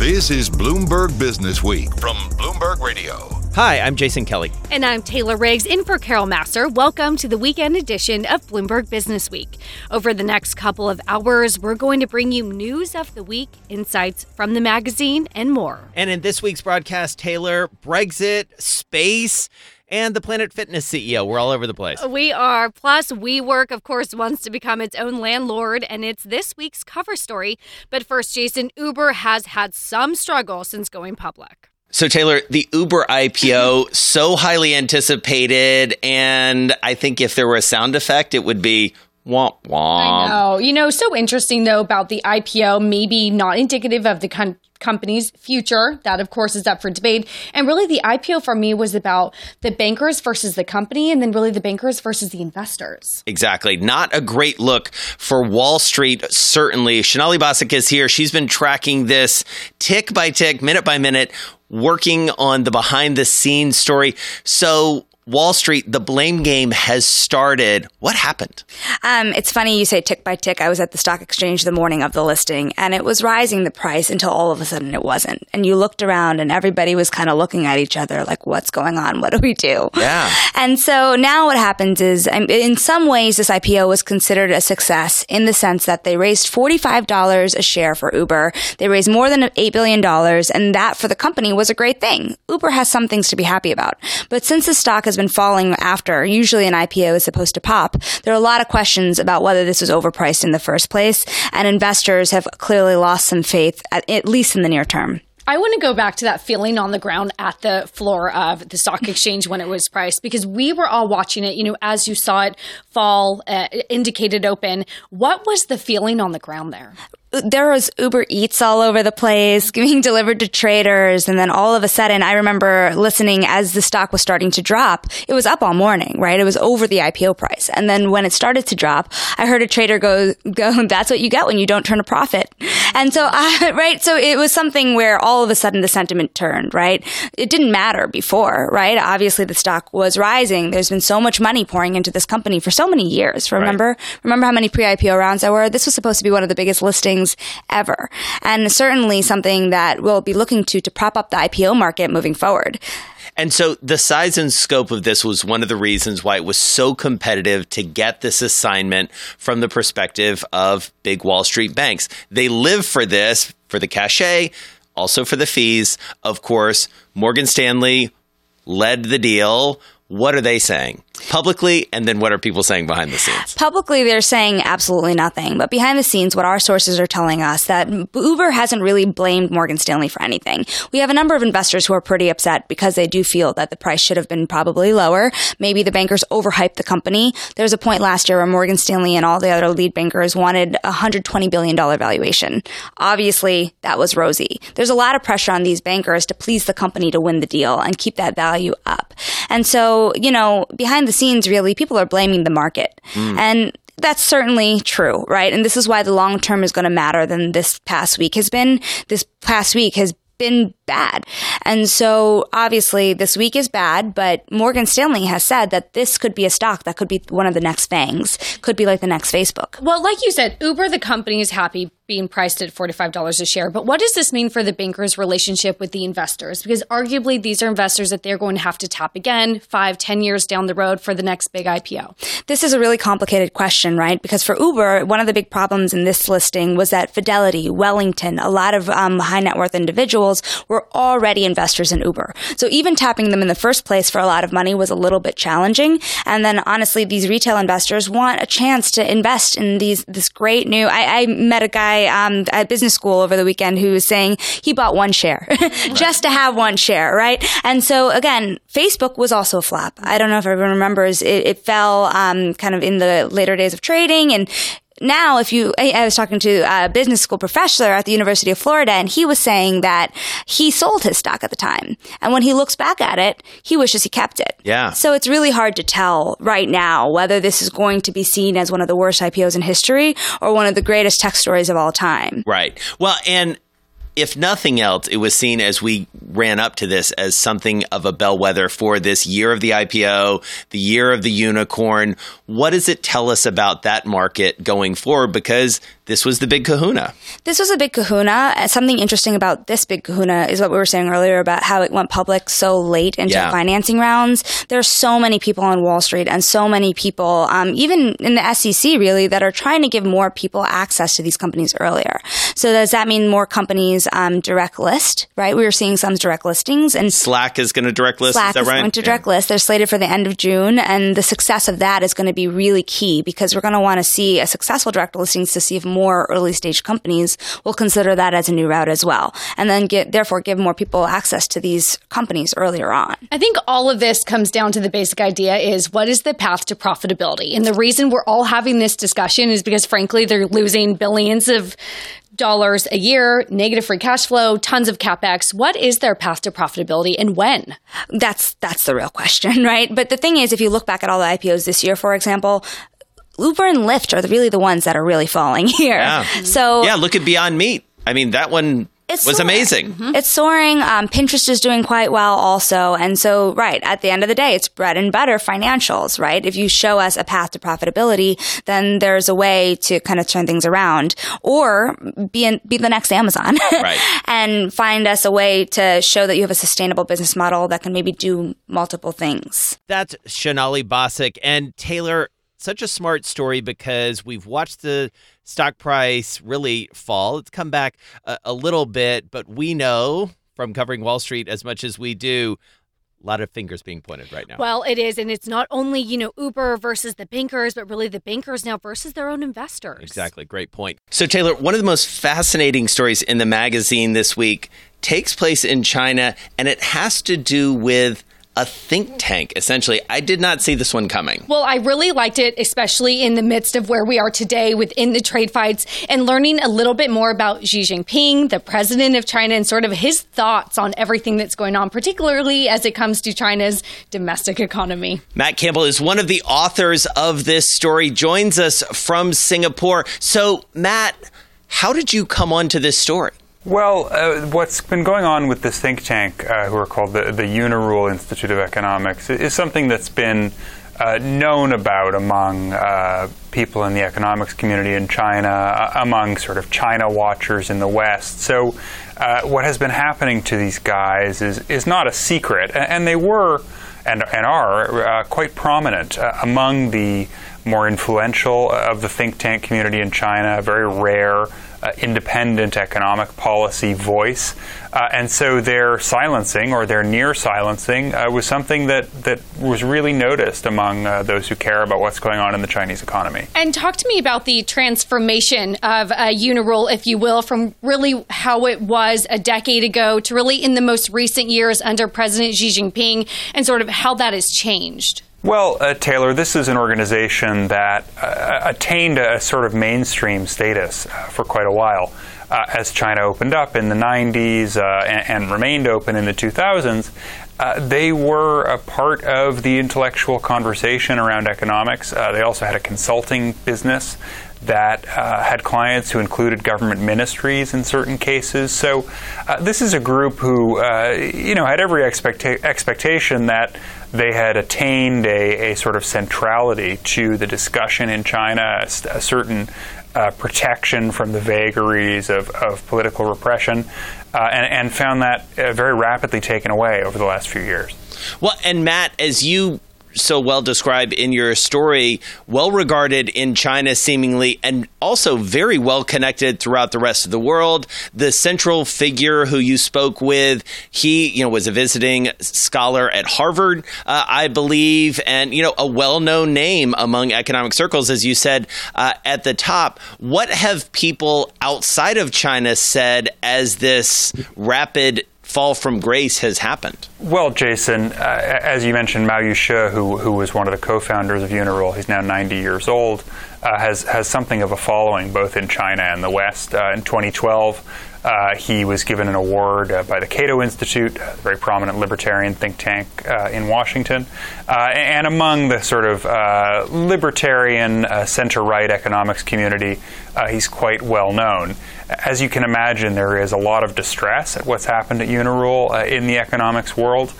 This is Bloomberg Business Week from Bloomberg Radio. Hi, I'm Jason Kelly. And I'm Taylor Riggs in for Carol Massar. Welcome to the weekend edition of Bloomberg Business Week. Over the next couple of hours, we're going to bring you news of the week, insights from the magazine, and more. And in this week's broadcast, Taylor, Brexit, space, and the Planet Fitness CEO. We're all over the place. We are. Plus, WeWork, of course, wants to become its own landlord, and it's this week's cover story. But first, Jason, Uber has had some struggle since going public. So, Taylor, the Uber IPO, so highly anticipated. And I think if there were a sound effect, it would be womp womp. I know. You know, so interesting, though, about the IPO, maybe not indicative of the con- company's future. That, of course, is up for debate. And really, the IPO for me was about the bankers versus the company, and then really the bankers versus the investors. Exactly. Not a great look for Wall Street, certainly. Sonali Basak is here. She's been tracking this tick by tick, minute by minute, working on the behind the scenes story. So, Wall Street, the blame game has started. What happened? Um, it's funny you say tick by tick. I was at the stock exchange the morning of the listing and it was rising the price until all of a sudden it wasn't. And you looked around and everybody was kind of looking at each other like, what's going on? What do we do? Yeah. And so now what happens is, in some ways, this IPO was considered a success in the sense that they raised $45 a share for Uber. They raised more than $8 billion and that for the company was a great thing. Uber has some things to be happy about. But since the stock has been falling after, usually an IPO is supposed to pop, there are a lot of questions about whether this was overpriced in the first place, and investors have clearly lost some faith, at, at least in the near term. I want to go back to that feeling on the ground at the floor of the stock exchange when it was priced because we were all watching it, you know, as you saw it fall, uh, indicated open. What was the feeling on the ground there? There was Uber Eats all over the place, being delivered to traders. And then all of a sudden, I remember listening as the stock was starting to drop. It was up all morning, right? It was over the IPO price. And then when it started to drop, I heard a trader go, go, that's what you get when you don't turn a profit. And so, I, uh, right? So it was something where all of a sudden the sentiment turned, right? It didn't matter before, right? Obviously the stock was rising. There's been so much money pouring into this company for so many years. Remember? Right. Remember how many pre-IPO rounds there were? This was supposed to be one of the biggest listings things ever. And certainly something that we'll be looking to to prop up the IPO market moving forward. And so the size and scope of this was one of the reasons why it was so competitive to get this assignment from the perspective of big Wall Street banks. They live for this, for the cachet, also for the fees. Of course, Morgan Stanley led the deal. What are they saying? Publicly and then what are people saying behind the scenes? Publicly they're saying absolutely nothing. But behind the scenes what our sources are telling us that uber hasn't really blamed morgan stanley for anything. We have a number of investors who are pretty upset because they do feel that the price should have been probably lower. Maybe the bankers overhyped the company. There was a point last year where morgan stanley and all the other lead bankers wanted a 120 billion dollar valuation. Obviously that was rosy. There's a lot of pressure on these bankers to please the company to win the deal and keep that value up. And so you know behind the the scenes, really, people are blaming the market. Mm. And that's certainly true, right? And this is why the long term is going to matter than this past week has been. This past week has been bad. And so obviously this week is bad, but Morgan Stanley has said that this could be a stock that could be one of the next FANGs, could be like the next Facebook. Well, like you said, Uber, the company is happy being priced at $45 a share. But what does this mean for the banker's relationship with the investors? Because arguably these are investors that they're going to have to tap again five, ten years down the road for the next big IPO. This is a really complicated question, right? Because for Uber, one of the big problems in this listing was that Fidelity, Wellington, a lot of um, high net worth individuals were already investors in Uber. So even tapping them in the first place for a lot of money was a little bit challenging. And then honestly, these retail investors want a chance to invest in these, this great new, I, I met a guy um, at business school over the weekend who was saying he bought one share just to have one share, right? And so again, Facebook was also a flop. I don't know if everyone remembers. It, it fell um, kind of in the later days of trading and now, if you, I was talking to a business school professor at the University of Florida, and he was saying that he sold his stock at the time. And when he looks back at it, he wishes he kept it. Yeah. So it's really hard to tell right now whether this is going to be seen as one of the worst IPOs in history or one of the greatest tech stories of all time. Right. Well, and if nothing else, it was seen as we ran up to this as something of a bellwether for this year of the IPO, the year of the unicorn. What does it tell us about that market going forward? Because this was the big kahuna. This was a big kahuna. Uh, something interesting about this big kahuna is what we were saying earlier about how it went public so late into yeah. financing rounds. There's so many people on Wall Street and so many people, um, even in the SEC, really, that are trying to give more people access to these companies earlier. So does that mean more companies um, direct list? Right? We were seeing some direct listings, and Slack is going to direct list. Slack is, is right? going to direct yeah. list. They're slated for the end of June, and the success of that is going to be really key because we're going to want to see a successful direct listings to see if more early stage companies will consider that as a new route as well, and then get therefore give more people access to these companies earlier on. I think all of this comes down to the basic idea is what is the path to profitability, and the reason we're all having this discussion is because frankly they're losing billions of dollars a year, negative free cash flow, tons of capex. What is their path to profitability and when? That's that's the real question, right? But the thing is, if you look back at all the IPOs this year, for example, Uber and Lyft are really the ones that are really falling here. Yeah. So yeah, look at Beyond Meat. I mean, that one it's was soaring. amazing. Mm-hmm. It's soaring. Um, Pinterest is doing quite well also. And so, right, at the end of the day, it's bread and butter financials, right? If you show us a path to profitability, then there's a way to kind of turn things around or be, in, be the next Amazon right. and find us a way to show that you have a sustainable business model that can maybe do multiple things. That's Sonali Basak and Taylor such a smart story because we've watched the stock price really fall. It's come back a, a, little bit, but we know from covering Wall Street as much as we do. A lot of fingers being pointed right now. Well, it is. And it's not only, you know, Uber versus the bankers, but really the bankers now versus their own investors. Exactly. Great point. So, Taylor, one of the most fascinating stories in the magazine this week takes place in China, and it has to do with a think tank, essentially. I did not see this one coming. Well, I really liked it, especially in the midst of where we are today within the trade fights and learning a little bit more about Xi Jinping, the president of China, and sort of his thoughts on everything that's going on, particularly as it comes to China's domestic economy. Matt Campbell is one of the authors of this story, joins us from Singapore. So, Matt, how did you come onto this story? Well, uh, what's been going on with this think tank, uh, who are called the, the Unirule Institute of Economics, is something that's been uh, known about among uh, people in the economics community in China, uh, among sort of China watchers in the West. So, uh, what has been happening to these guys is is not a secret, and they were and and are quite prominent among the more influential of the think tank community in China. A very rare uh, independent economic policy voice. Uh, and so their silencing or their near silencing uh, was something that, that was really noticed among uh, those who care about what's going on in the Chinese economy. And talk to me about the transformation of uh, Unirule, if you will, from really how it was a decade ago to really in the most recent years under President Xi Jinping and sort of how that has changed. Well, uh, Taylor, this is an organization that uh, attained a sort of mainstream status uh, for quite a while. Uh, as China opened up in the 90s uh, and, and, remained open in the 2000s, uh, they were a part of the intellectual conversation around economics. they also had a consulting business that uh, had clients who included government ministries in certain cases. So uh, this is a group who, uh, you know, had every expecta- expectation that they had attained a, a, sort of centrality to the discussion in China, a, a certain uh, protection from the vagaries of, of political repression, uh, and, and, found that uh, very rapidly taken away over the last few years. Well, and Matt, as you so well described in your story, well regarded in China, seemingly, and also very well connected throughout the rest of the world. The central figure who you spoke with, he, you know, was a visiting scholar at Harvard, uh, I believe, and you know, a well-known name among economic circles, as you said uh, at the top. What have people outside of China said as this rapid fall from grace has happened? Well, Jason, uh, as you mentioned, Mao Yushi, who, who was one of the co founders of Unirule, he's now 90 years old. uh, has has something of a following both in China and the West. Uh, in 2012. Uh, he was given an award uh, by the Cato Institute, a very prominent libertarian think tank uh, in Washington. Uh, and among the sort of uh, libertarian center right economics community, he's quite well known. As you can imagine, there is a lot of distress at what's happened at Unirule in the economics world.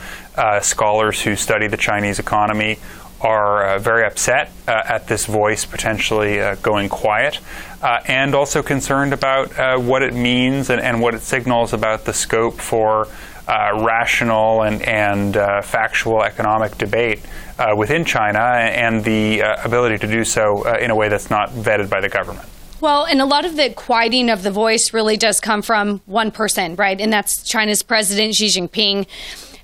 scholars who study the Chinese economy are uh, very upset uh, at this voice potentially uh, going quiet, uh, and also concerned about uh, what it means and, and, what it signals about the scope for uh, rational and, and factual economic debate within China and the ability to do so in a way that's not vetted by the government. Well, and a lot of the quieting of the voice really does come from one person, right? And that's China's President Xi Jinping.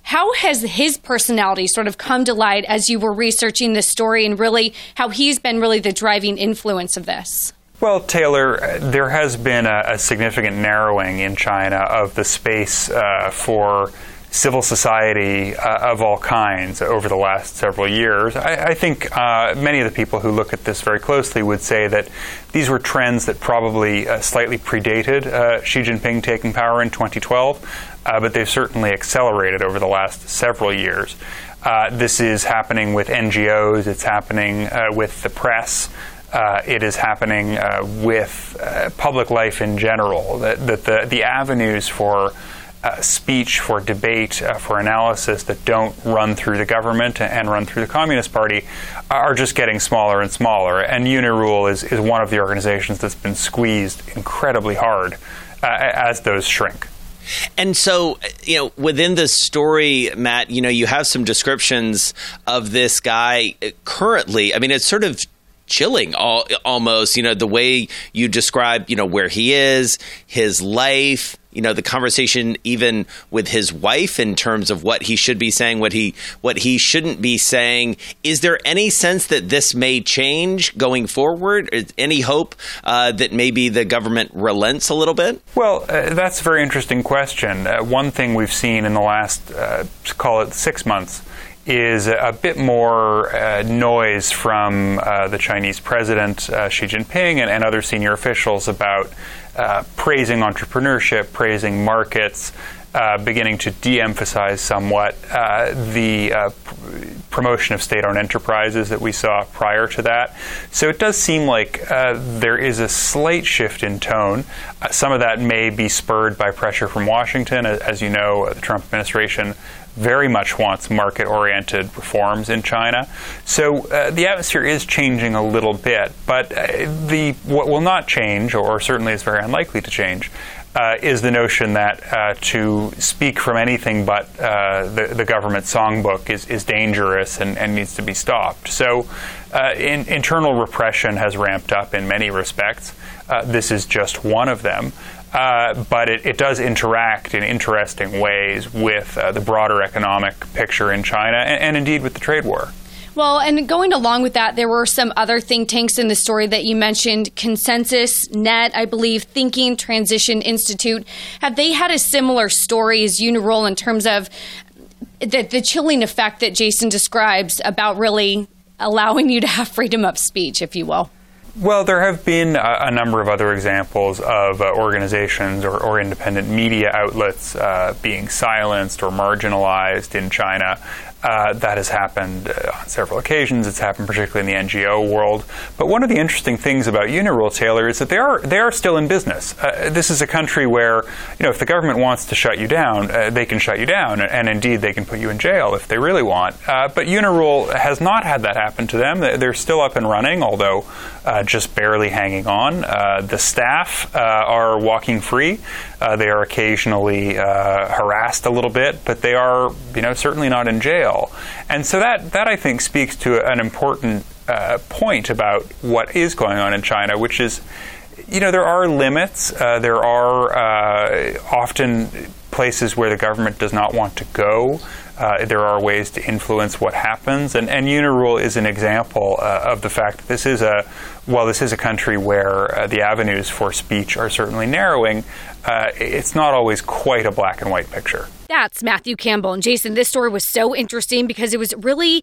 How has his personality sort of come to light as you were researching this story and really how he's been really the driving influence of this? Well, Taylor, there has been a, a significant narrowing in China of the space uh, for civil society uh, of all kinds over the last several years. I, I think uh, many of the people who look at this very closely would say that these were trends that probably uh, slightly predated uh, Xi Jinping taking power in 2012 uh, but they've certainly accelerated over the last several years. Uh, this is happening with NGOs, it's happening with the press. Uh, it is happening uh, with uh, public life in general. That, that the, the avenues for uh, speech, for debate, uh, for analysis that don't run through the government and run through the Communist Party are just getting smaller and smaller. And Unirule is, is one of the organizations that's been squeezed incredibly hard uh, as those shrink. And so, you know, within this story, Matt, you know, you have some descriptions of this guy currently. I mean, it's sort of chilling all, almost you know the way you describe you know where he is his life you know the conversation even with his wife in terms of what he should be saying what he what he shouldn't be saying. Is there any sense that this may change going forward? Is any hope uh, that maybe the government relents a little bit? Well uh, that's a very interesting question. Uh, one thing we've seen in the last uh, call it six months is a bit more uh, noise from uh, the Chinese president, uh, Xi Jinping, and, and, other senior officials about uh, praising entrepreneurship, praising markets, uh, beginning to de emphasize somewhat uh, the promotion of state owned enterprises that we saw prior to that. So it does seem like there is a slight shift in tone. some of that may be spurred by pressure from Washington. As you know, the Trump administration very much wants market oriented reforms in China. So uh, the atmosphere is changing a little bit, but uh, the what will not change, or certainly is very unlikely to change, uh, is the notion that uh, to speak from anything but uh, the, the, government songbook is, is dangerous and, and, needs to be stopped. So, uh, in, internal repression has ramped up in many respects. this is just one of them. Uh, but it, it, does interact in interesting ways with uh, the broader economic picture in China and, and, indeed with the trade war. Well, and going along with that, there were some other think tanks in the story that you mentioned Consensus, Net, I believe, Thinking Transition Institute. Have they had a similar story as Unirule in terms of the, the chilling effect that Jason describes about really allowing you to have freedom of speech, if you will? Well, there have been a, a number of other examples of uh, organizations or, or, independent media outlets uh, being silenced or marginalized in China. Uh, that has happened uh, on several occasions. It's happened particularly in the NGO world. But one of the interesting things about Unirule, Taylor, is that they are they are still in business. Uh, this is a country where you know if the government wants to shut you down, uh, they can shut you down, and indeed they can put you in jail if they really want. Uh, but Unirule has not had that happen to them. They're still up and running, although just barely hanging on. the staff are walking free. they are occasionally harassed a little bit, but they are you know certainly not in jail. And so that, that I think speaks to an important uh, point about what is going on in China, which is, you know, there are limits. Uh, there are uh, often places where the government does not want to go. Uh, there are ways to influence what happens, and, and Unirule is an example uh, of the fact that this is a, while this is a country where uh, the avenues for speech are certainly narrowing, uh, it's not always quite a black and white picture. That's Matthew Campbell. And Jason, this story was so interesting because it was really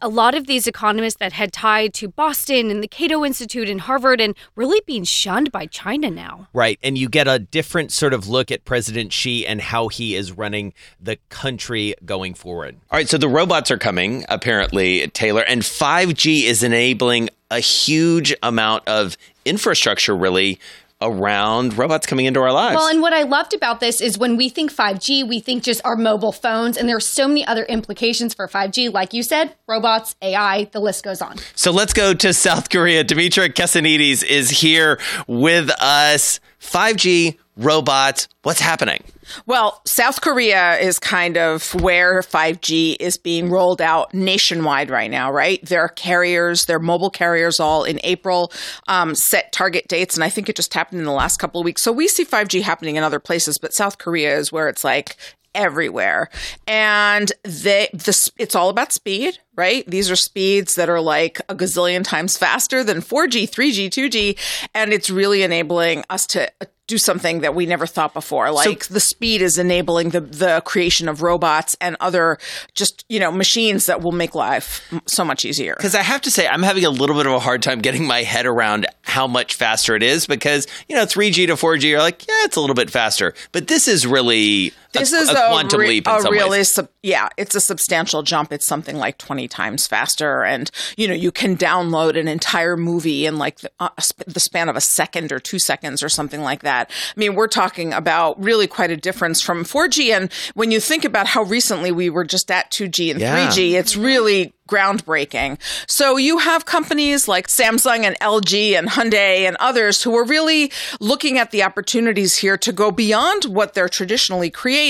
a lot of these economists that had tied to Boston and the Cato Institute and Harvard and really being shunned by China now. Right. And you get a different sort of look at President Xi and how he is running the country going forward. All right. So the robots are coming, apparently, Taylor, and 5G is enabling a huge amount of infrastructure, really, around robots coming into our lives. Well, and what I loved about this is when we think 5G, we think just our mobile phones, and there's so many other implications for 5G. Like you said, robots, AI, the list goes on. So let's go to South Korea. Dimitra Kessenides is here with us. 5G, robots, what's happening? Well, South Korea is kind of where 5G is being rolled out nationwide right now, right? Their carriers, their mobile carriers, all in April um, set target dates, and I think it just happened in the last couple of weeks. So we see 5G happening in other places, but South Korea is where it's like everywhere. And they, the, it's all about speed, right? These are speeds that are like a gazillion times faster than 4G, 3G, 2G. And it's really enabling us to do something that we never thought before. Like so, the speed is enabling the the creation of robots and other just you know machines that will make life so much easier. Because I have to say, I'm having a little bit of a hard time getting my head around how much faster it is. Because you know, 3G to 4G are like, yeah, it's a little bit faster, but this is really this a, is a, quantum re- leap. a really, sub- yeah, it's a substantial jump. It's something like 20 times faster, and you know, you can download an entire movie in like the, uh, the span of a second or two seconds or something like that that. I mean, we're talking about really quite a difference from 4G. And when you think about how recently we were just at 2G and yeah. 3G, it's really groundbreaking. So you have companies like Samsung and LG and Hyundai and others who are really looking at the opportunities here to go beyond what they're traditionally creating.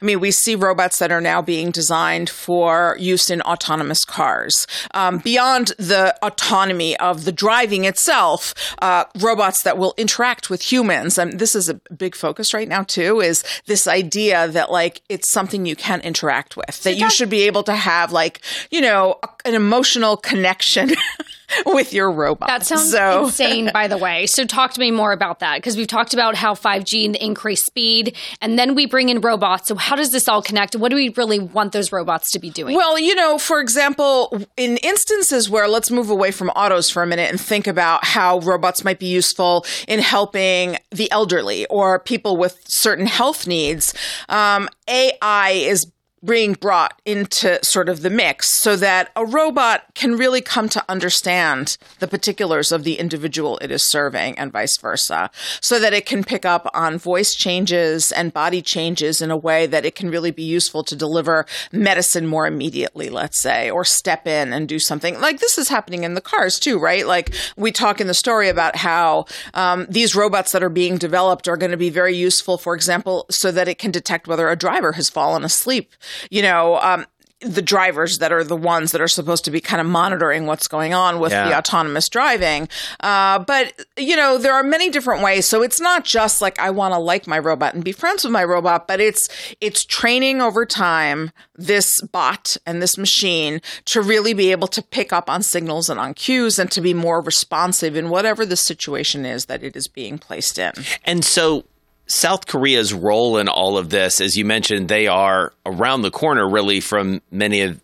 I mean, we see robots that are now being designed for use in autonomous cars. Um, beyond the autonomy of the driving itself, uh, robots that will interact with humans. And this is a big focus right now too, is this idea that like it's something you can interact with, that you should be able to have like, you know, an emotional connection with your robot. That sounds so. insane, by the way. So, talk to me more about that because we've talked about how 5G and the increased speed, and then we bring in robots. So, how does this all connect? What do we really want those robots to be doing? Well, you know, for example, in instances where let's move away from autos for a minute and think about how robots might be useful in helping the elderly or people with certain health needs, um, AI is being brought into sort of the mix so that a robot can really come to understand the particulars of the individual it is serving and vice versa so that it can pick up on voice changes and body changes in a way that it can really be useful to deliver medicine more immediately let's say or step in and do something. Like this is happening in the cars too right? Like we talk in the story about how um, these robots that are being developed are going to be very useful for example so that it can detect whether a driver has fallen asleep you know, um, the drivers that are the ones that are supposed to be kind of monitoring what's going on with yeah. the autonomous driving. Uh, but, you know, there are many different ways. So it's not just like I want to like my robot and be friends with my robot, but it's, it's training over time this bot and this machine to really be able to pick up on signals and on cues and to be more responsive in whatever the situation is that it is being placed in. And so South Korea's role in all of this, as you mentioned, they are around the corner really from many of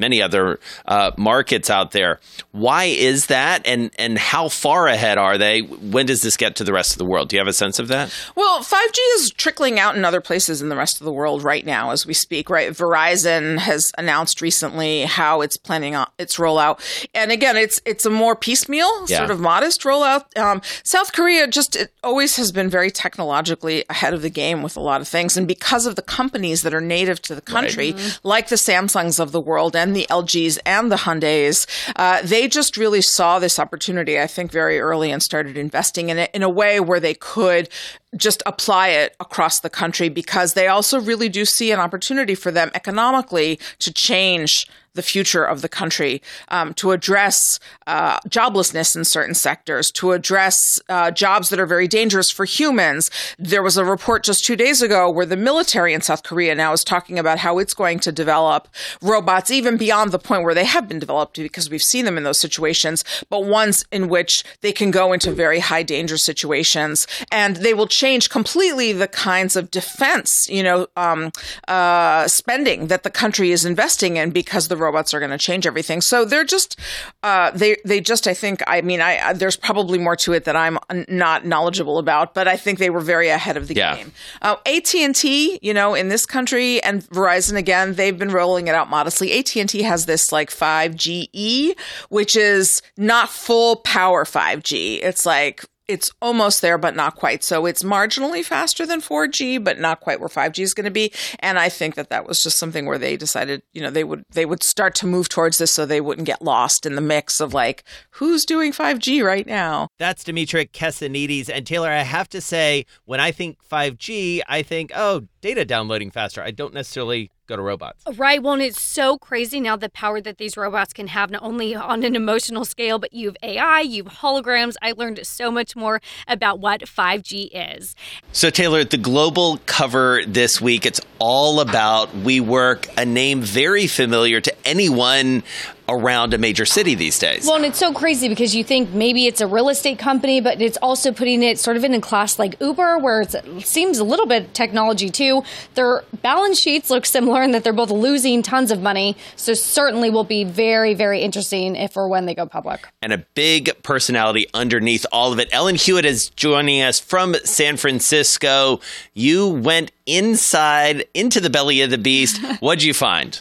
many other uh, markets out there. Why is that, and and how far ahead are they? When does this get to the rest of the world? Do you have a sense of that? Well, 5G is trickling out in other places in the rest of the world right now as we speak. Right, Verizon has announced recently how it's planning on its rollout, and again, it's it's a more piecemeal, yeah. sort of modest rollout. Um, South Korea just it always has been very technologically ahead of the game with a lot of things, and because of the companies that are native to the country, right. mm-hmm. like the Samsungs of the world and and the LGs and the Hyundais, uh, they just really saw this opportunity, I think, very early and started investing in it in a way where they could just apply it across the country because they also really do see an opportunity for them economically to change the future of the country, um, to address uh, joblessness in certain sectors, to address uh, jobs that are very dangerous for humans. There was a report just two days ago where the military in South Korea now is talking about how it's going to develop robots even beyond the point where they have been developed because we've seen them in those situations, but ones in which they can go into very high danger situations and they will change completely the kinds of defense, you know, um, uh, spending that the country is investing in because the robots are going to change everything. So they're just, uh, they, they just, I think, I mean, I, there's probably more to it that I'm not knowledgeable about, but I think they were very ahead of the yeah. game. Uh, AT&T, you know, in this country and Verizon again, they've been rolling it out modestly. AT&T has this like 5GE, which is not full power 5G. It's like it's almost there, but not quite. So it's marginally faster than 4G, but not quite where 5G is going to be. And I think that that was just something where they decided, you know, they would they would start to move towards this so they wouldn't get lost in the mix of like who's doing 5G right now. That's Dimitri Kessenides and Taylor. I have to say, when I think 5G, I think oh, data downloading faster. I don't necessarily go to robots. Right. Well, and it's so crazy now the power that these robots can have, not only on an emotional scale, but you've AI, you've holograms. I learned so much more about what 5G is. So, Taylor, the global cover this week, it's all about WeWork, a name very familiar to anyone around a major city these days. Well, and it's so crazy because you think maybe it's a real estate company, but it's also putting it sort of in a class like Uber, where it seems a little bit technology too. Their balance sheets look similar in that they're both losing tons of money. So certainly will be very, very interesting if or when they go public. And a big personality underneath all of it. Ellen Huet is joining us from San Francisco. You went inside into the belly of the beast. What'd you find?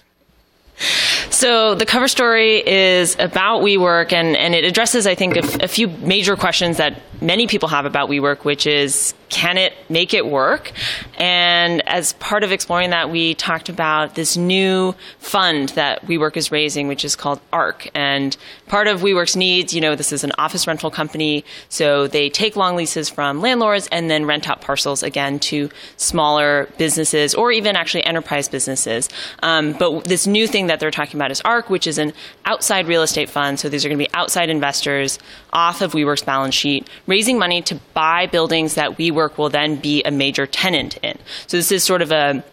So the cover story is about WeWork, and, and it addresses, I think, a, few major questions that many people have about WeWork, which is can it make it work? And as part of exploring that, we talked about this new fund that WeWork is raising, which is called ARC. And part of WeWork's needs, you know, this is an office rental company, so they take long leases from landlords and then rent out parcels again to smaller businesses or even actually enterprise businesses. Um, but this new thing that they're talking about is ARC, which is an outside real estate fund. So these are going to be outside investors off of WeWork's balance sheet, raising money to buy buildings that WeWork will then be a major tenant in. So this is sort of a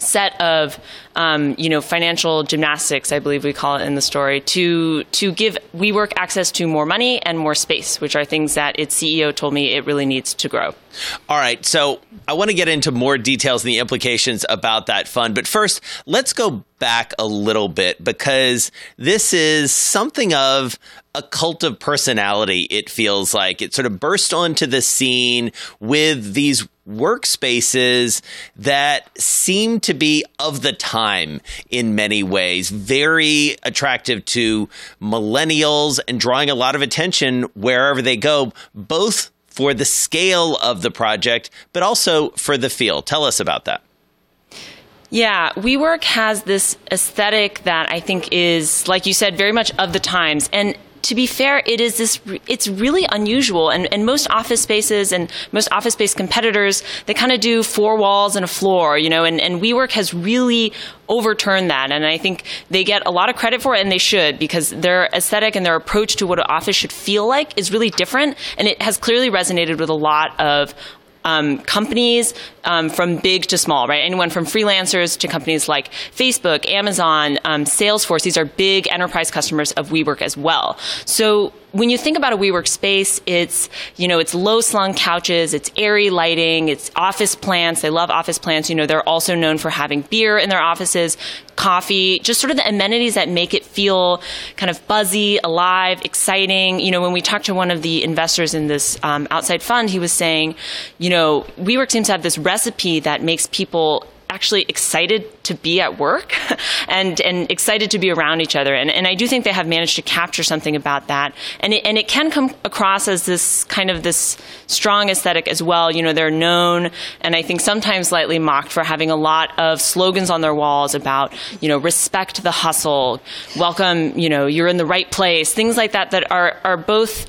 set of um, you know financial gymnastics, I believe we call it in the story, to to give WeWork access to more money and more space, which are things that its CEO told me it really needs to grow. All right, so I want to get into more details and the implications about that fund, but first, let's go back a little bit because this is something of a cult of personality, it feels like. It sort of burst onto the scene with these workspaces that seem to be of the time in many ways, very attractive to millennials and drawing a lot of attention wherever they go, both for the scale of the project, but also for the feel. Tell us about that. Yeah, WeWork has this aesthetic that I think is, like you said, very much of the times. And to be fair, it is this, it's really unusual. And, and most office spaces and most office space competitors, they kind of do four walls and a floor, you know, and, and WeWork has really overturned that. And I think they get a lot of credit for it and they should because their aesthetic and their approach to what an office should feel like is really different. And it has clearly resonated with a lot of um, companies um, from big to small, right? Anyone from freelancers to companies like Facebook, Amazon, um, Salesforce. These are big enterprise customers of WeWork as well. So when you think about a WeWork space, it's you know it's low slung couches, it's airy lighting, it's office plants. They love office plants. You know they're also known for having beer in their offices, coffee, just sort of the amenities that make it feel kind of buzzy, alive, exciting. You know when we talked to one of the investors in this um, outside fund, he was saying, you know WeWork seems to have this recipe that makes people actually excited to be at work and and excited to be around each other. And, and I do think they have managed to capture something about that. And it, and it can come across as this kind of this strong aesthetic as well. You know, they're known and I think sometimes slightly mocked for having a lot of slogans on their walls about, you know, respect the hustle, welcome, you know, you're in the right place, things like that that are, are both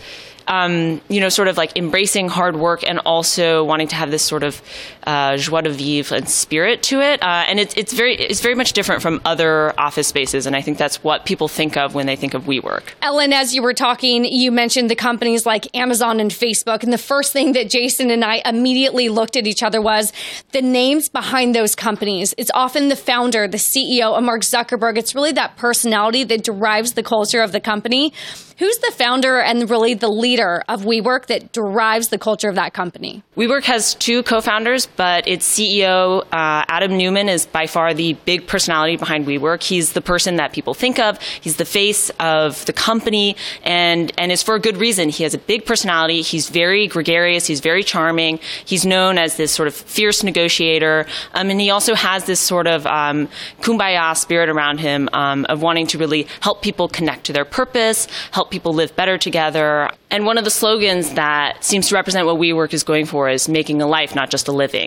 um, you know, sort of like embracing hard work and also wanting to have this sort of uh, joie de vivre and spirit to it. Uh, and it's it's very it's very much different from other office spaces, and I think that's what people think of when they think of WeWork. Ellen, as you were talking, you mentioned the companies like Amazon and Facebook, and the first thing that Jason and I immediately looked at each other was the names behind those companies. It's often the founder, the CEO, a Mark Zuckerberg. It's really that personality that drives the culture of the company. Who's the founder and really the leader of WeWork that derives the culture of that company? WeWork has two co-founders, but its CEO uh, Adam Neumann, is by far the big personality behind WeWork. He's the person that people think of. He's the face of the company, and and it's for a good reason. He has a big personality. He's very gregarious. He's very charming. He's known as this sort of fierce negotiator, um, and he also has this sort of um, kumbaya spirit around him um, of wanting to really help people connect to their purpose, help people live better together. And one of the slogans that seems to represent what WeWork is going for is making a life, not just a living.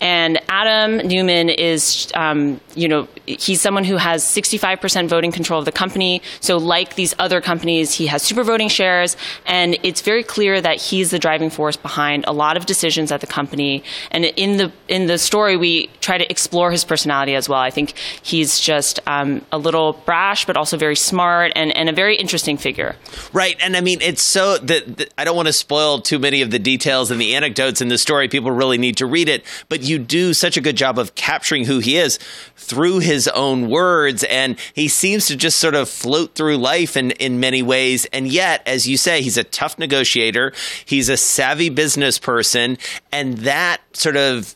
And Adam Neumann is, um, you know, he's someone who has 65% voting control of the company. So, like these other companies, he has super voting shares, and it's very clear that he's the driving force behind a lot of decisions at the company. And in the in the story, we try to explore his personality as well. I think he's just um, a little brash, but also very smart and, and a very interesting figure. Right, and I mean it's so that I don't want to spoil too many of the details and the anecdotes in the story. People really need to read it, but you do such a good job of capturing who he is through his own words, and he seems to just sort of float through life in in many ways. And yet, as you say, he's a tough negotiator. He's a savvy business person, and that sort of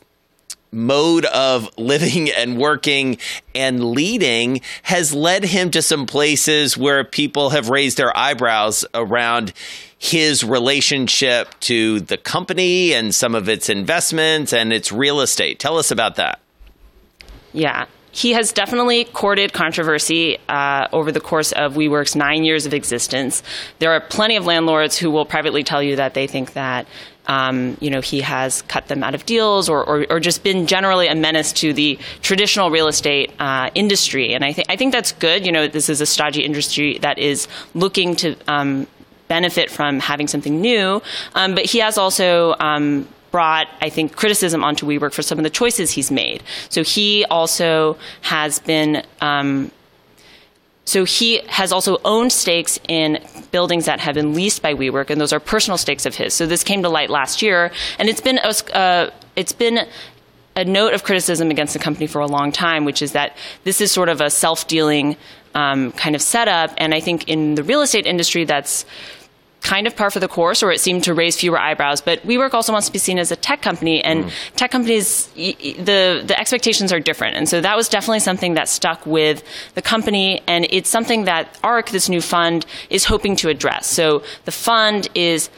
mode of living and working and leading has led him to some places where people have raised their eyebrows around his relationship to the company and some of its investments and its real estate. Tell us about that. Yeah. He has definitely courted controversy uh, over the course of WeWork's nine years of existence. There are plenty of landlords who will privately tell you that they think that um, you know, he has cut them out of deals or, or, or, just been generally a menace to the traditional real estate uh, industry. And I, th- I think that's good. You know, this is a stodgy industry that is looking to um, benefit from having something new. Um, but he has also um, brought, I think, criticism onto WeWork for some of the choices he's made. So he also has been um, so he has also owned stakes in buildings that have been leased by WeWork, and those are personal stakes of his. So this came to light last year, and it's been a, uh, it's been a note of criticism against the company for a long time, which is that this is sort of a self-dealing um, kind of setup. And I think in the real estate industry, that's kind of par for the course, or it seemed to raise fewer eyebrows. But WeWork also wants to be seen as a tech company, and mm. tech companies, the the expectations are different, and so that was definitely something that stuck with the company, and it's something that ARC, this new fund, is hoping to address. So the fund is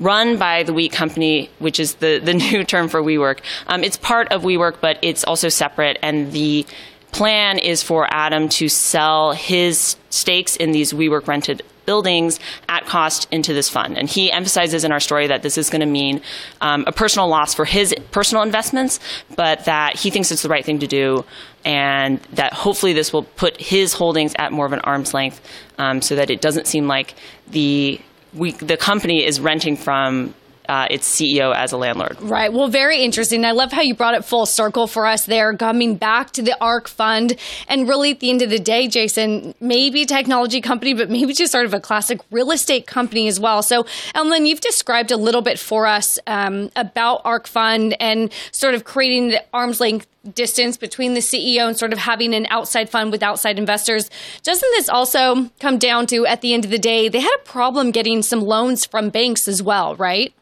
run by the We Company, which is the, the new term for WeWork. Um, it's part of WeWork, but it's also separate, and the plan is for Adam to sell his stakes in these WeWork rented buildings at cost into this fund. And he emphasizes in our story that this is going to mean um, a personal loss for his personal investments, but that he thinks it's the right thing to do, and that hopefully this will put his holdings at more of an arm's length um, so that it doesn't seem like the we, the company is renting from uh, its CEO as a landlord. Right. Well, very interesting. I love how you brought it full circle for us there, coming back to the ARC fund. And really, at the end of the day, Jason, maybe a technology company, but maybe just sort of a classic real estate company as well. So, Ellen, you've described a little bit for us um, about ARC fund and sort of creating the arm's length distance between the CEO and sort of having an outside fund with outside investors. Doesn't this also come down to, at the end of the day, they had a problem getting some loans from banks as well, right?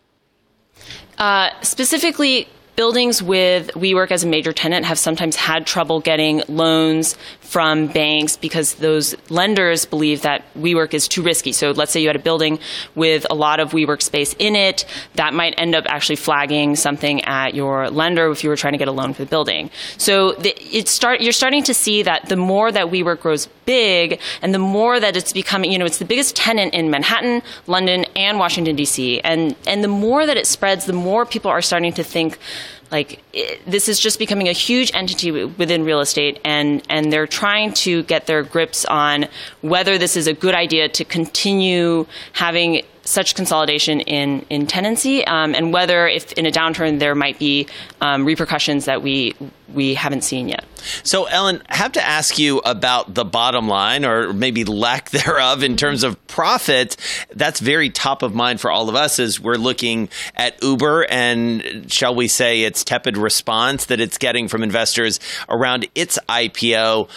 Uh, specifically, buildings with WeWork as a major tenant have sometimes had trouble getting loans from banks because those lenders believe that WeWork is too risky. So let's say you had a building with a lot of WeWork space in it, that might end up actually flagging something at your lender if you were trying to get a loan for the building. So the, start, you're starting to see that the more that WeWork grows big and the more that it's becoming, you know, it's the biggest tenant in Manhattan, London, and Washington, D.C. And, and the more that it spreads, the more people are starting to think, like it, this is just becoming a huge entity within real estate and and they're trying to get their grips on whether this is a good idea to continue having such consolidation in in tenancy, um, and whether if in a downturn there might be um, repercussions that we we haven't seen yet. So, Ellen, I have to ask you about the bottom line, or maybe lack thereof, in terms of profit. That's very top of mind for all of us as we're looking at Uber and, shall we say, its tepid response that it's getting from investors around its IPO.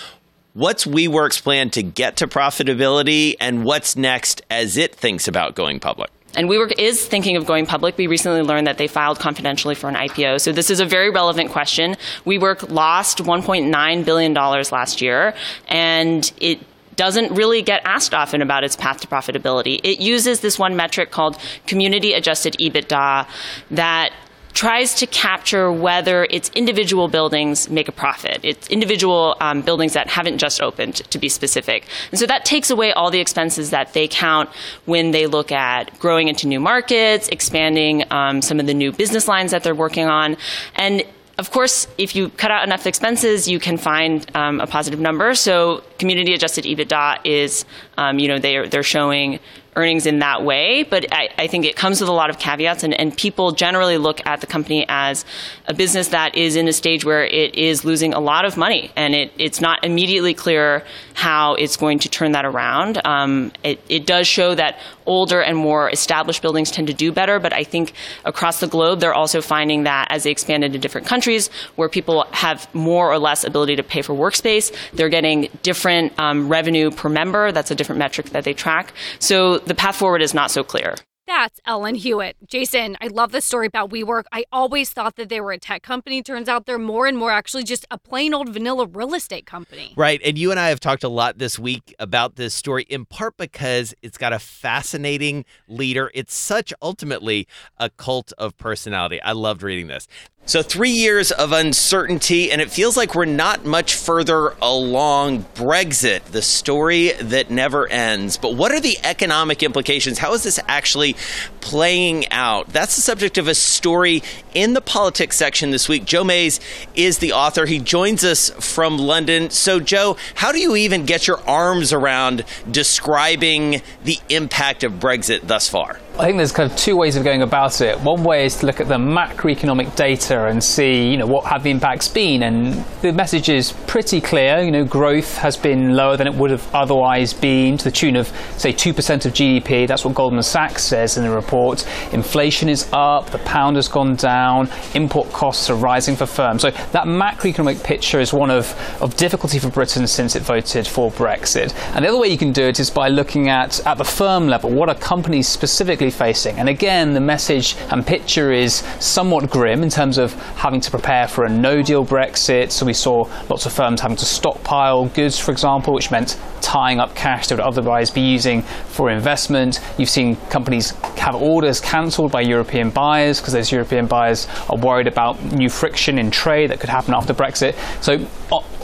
What's WeWork's plan to get to profitability, and what's next as it thinks about going public? And WeWork is thinking of going public. We recently learned that they filed confidentially for an IPO. So this is a very relevant question. WeWork lost $1.9 billion last year, and it doesn't really get asked often about its path to profitability. It uses this one metric called community adjusted EBITDA that tries to capture whether its individual buildings make a profit. It's individual um, buildings that haven't just opened, to be specific. And so that takes away all the expenses that they count when they look at growing into new markets, expanding um, some of the new business lines that they're working on. And of course, if you cut out enough expenses, you can find um, a positive number. So, community adjusted EBITDA is, um, you know, they are, they're showing earnings in that way. But I, I, think it comes with a lot of caveats, and, and people generally look at the company as a business that is in a stage where it is losing a lot of money, and it, it's not immediately clear how it's going to turn that around. Um, it, it does show that older and more established buildings tend to do better, but I think across the globe, they're also finding that as they expand into different countries where people have more or less ability to pay for workspace, they're getting different um, revenue per member. That's a different metric that they track. So the path forward is not so clear. That's Ellen Huet. Jason, I love the story about WeWork. I always thought that they were a tech company. Turns out they're more and more actually just a plain old vanilla real estate company. Right. And you and I have talked a lot this week about this story, in part because it's got a fascinating leader. It's such ultimately a cult of personality. I loved reading this. So, three years of uncertainty, and it feels like we're not much further along Brexit, the story that never ends. But what are the economic implications? How is this actually playing out? That's the subject of a story in the politics section this week. Joe Mayes is the author. He joins us from London. So, Joe, how do you even get your arms around describing the impact of Brexit thus far? I think there's kind of two ways of going about it. One way is to look at the macroeconomic data and see, you know, what have the impacts been, and the message is pretty clear. You know, growth has been lower than it would have otherwise been, to the tune of say two percent of GDP. That's what Goldman Sachs says in the report. Inflation is up, the pound has gone down, import costs are rising for firms. So that macroeconomic picture is one of of difficulty for Britain since it voted for Brexit. And the other way you can do it is by looking at at the firm level, what are companies specifically facing. And again, the message and picture is somewhat grim in terms of having to prepare for a no deal Brexit. So we saw lots of firms having to stockpile goods, for example, which meant tying up cash they would otherwise be using for investment. You've seen companies have orders cancelled by European buyers because those European buyers are worried about new friction in trade that could happen after Brexit. So,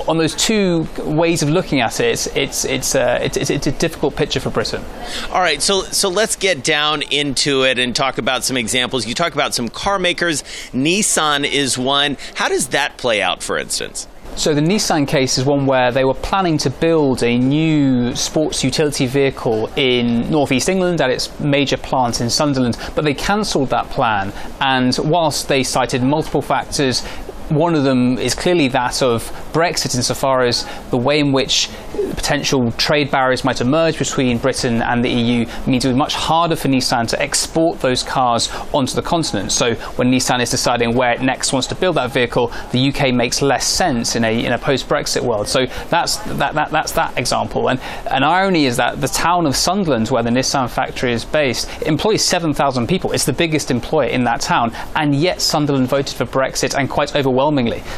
on those two ways of looking at it, it's it's uh, it's, it's, it's a difficult picture for Britain. All right, so so let's get down into it and talk about some examples. You talk about some car makers. Nissan is one. How does that play out, for instance? So the Nissan case is one where they were planning to build a new sports utility vehicle in northeast England at its major plant in Sunderland, but they cancelled that plan. And whilst they cited multiple factors, one of them is clearly that of Brexit, insofar as the way in which potential trade barriers might emerge between Britain and the EU means it be much harder for Nissan to export those cars onto the continent. So when Nissan is deciding where it next wants to build that vehicle, the UK makes less sense in a in a post-Brexit world. So that's that, that that's that example. And an irony is that the town of Sunderland, where the Nissan factory is based, employs 7,000 people. It's the biggest employer in that town, and yet Sunderland voted for Brexit and quite overwhelmingly.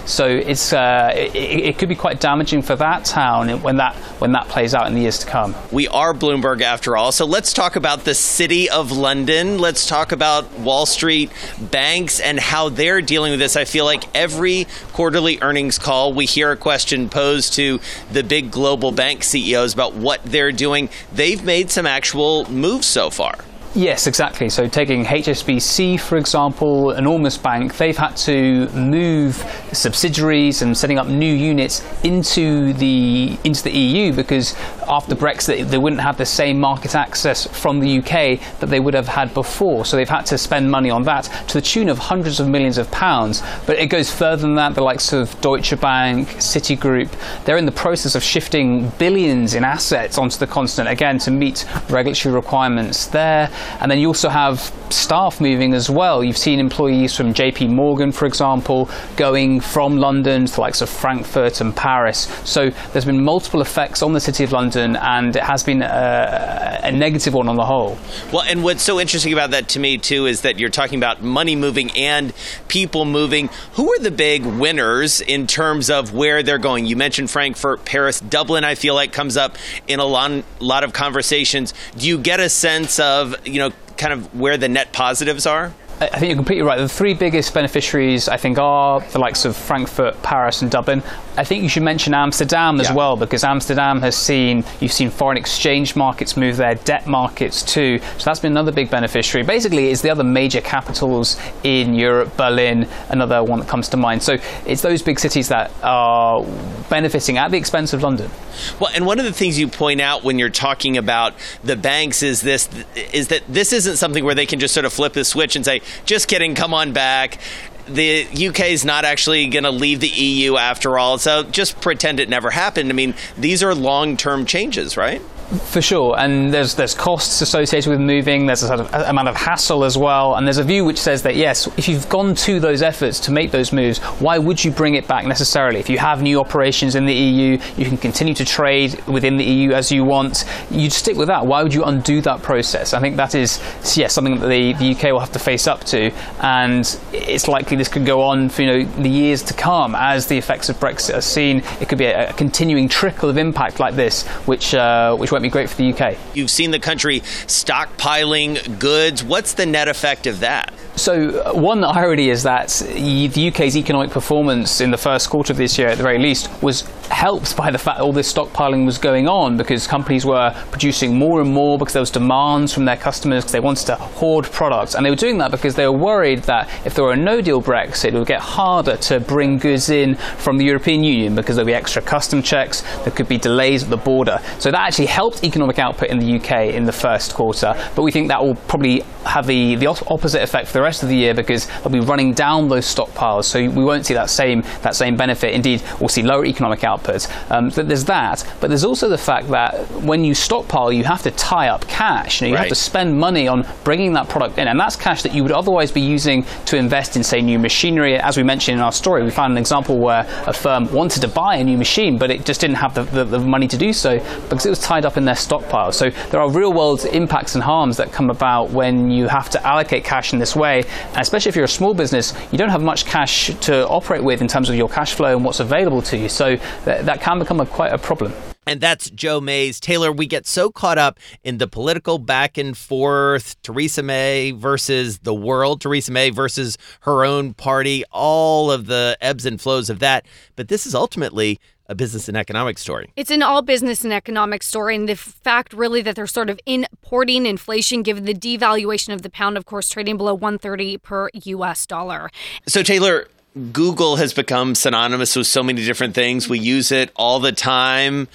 So it's uh, it, it could be quite damaging for that town when that when that plays out in the years to come. We are Bloomberg after all. So let's talk about the city of London. Let's talk about Wall Street banks and how they're dealing with this. I feel like every quarterly earnings call, we hear a question posed to the big global bank CEOs about what they're doing. They've made some actual moves so far. Yes, exactly. So taking HSBC, for example, enormous bank, they've had to move subsidiaries and setting up new units into the into the EU because after Brexit they wouldn't have the same market access from the UK that they would have had before. So they've had to spend money on that to the tune of hundreds of millions of pounds. But it goes further than that. The likes of Deutsche Bank, Citigroup, they're in the process of shifting billions in assets onto the continent again to meet regulatory requirements there. And then you also have staff moving as well. You've seen employees from JP Morgan, for example, going from London to the likes of Frankfurt and Paris. So there's been multiple effects on the City of London, and it has been a, a negative one on the whole. Well, and what's so interesting about that to me, too, is that you're talking about money moving and people moving. Who are the big winners in terms of where they're going? You mentioned Frankfurt, Paris, Dublin, I feel like comes up in a lot, lot of conversations. Do you get a sense of, you know, kind of where the net positives are? I think you're completely right. The three biggest beneficiaries, I think, are the likes of Frankfurt, Paris, and Dublin. I think you should mention Amsterdam as yeah. well because Amsterdam has seen you've seen foreign exchange markets move there, debt markets too. So that's been another big beneficiary. Basically, it's the other major capitals in Europe, Berlin, another one that comes to mind. So it's those big cities that are benefiting at the expense of London. Well, and one of the things you point out when you're talking about the banks is this is that this isn't something where they can just sort of flip the switch and say, "Just kidding, come on back." the UK is not actually going to leave the EU after all, so just pretend it never happened. I mean, these are long term changes, right? For sure, and there's there's costs associated with moving. There's a sort of amount of hassle as well, and there's a view which says that yes, if you've gone to those efforts to make those moves, why would you bring it back necessarily? If you have new operations in the EU, you can continue to trade within the EU as you want. You'd stick with that. Why would you undo that process? I think that is yes something that the, the UK will have to face up to, and it's likely this could go on for you know the years to come as the effects of Brexit are seen. It could be a, a continuing trickle of impact like this, which uh, which won't be great for the UK. You've seen the country stockpiling goods. What's the net effect of that? So, uh, one irony is that the UK's economic performance in the first quarter of this year, at the very least, was helped by the fact that all this stockpiling was going on because companies were producing more and more because there was demands from their customers because they wanted to hoard products. And they were doing that because they were worried that if there were a no deal Brexit, it would get harder to bring goods in from the European Union because there'd be extra custom checks, there could be delays at the border. So, that actually helped economic output in the UK in the first quarter. But we think that will probably have the, the opposite effect for the rest of the year because they'll be running down those stockpiles. So we won't see that same that same benefit. Indeed, we'll see lower economic output. Um, so there's that, but there's also the fact that when you stockpile, you have to tie up cash. You, know, you right. have to spend money on bringing that product in, and that's cash that you would otherwise be using to invest in, say, new machinery. As we mentioned in our story, we found an example where a firm wanted to buy a new machine, but it just didn't have the, the, the money to do so because it was tied up in their stockpile. So there are real world impacts and harms that come about when you have to allocate cash in this way, and especially if you're a small business, you don't have much cash to operate with in terms of your cash flow and what's available to you. So that, that can become a, quite a problem. And that's Joe Mayes. Taylor, we get so caught up in the political back and forth Theresa May versus the world, Theresa May versus her own party, all of the ebbs and flows of that. But this is ultimately a business and economic story. It's an all business and economic story. And the fact, really, that they're sort of importing inflation given the devaluation of the pound, of course, trading below 130 per US dollar. So, Taylor, Google has become synonymous with so many different things. We use it all the time.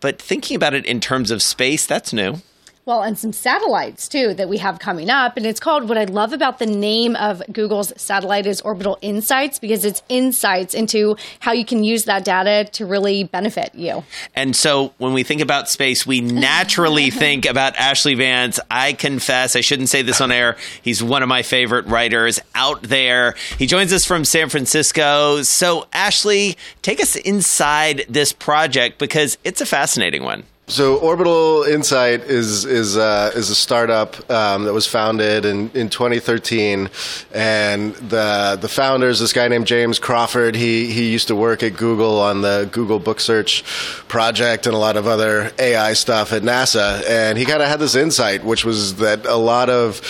But thinking about it in terms of space, that's new. Well, and some satellites too that we have coming up. And it's called what I love about the name of Google's satellite is Orbital Insights because it's insights into how you can use that data to really benefit you. And so when we think about space, we naturally think about Ashley Vance. I confess, I shouldn't say this on air. He's one of my favorite writers out there. He joins us from San Francisco. So, Ashley, take us inside this project because it's a fascinating one. So Orbital Insight is is uh, is a startup um, that was founded in, in 2013, and the the founder is this guy named James Crawford. He he used to work at Google on the Google Book Search project and a lot of other AI stuff at NASA, and he kind of had this insight, which was that a lot of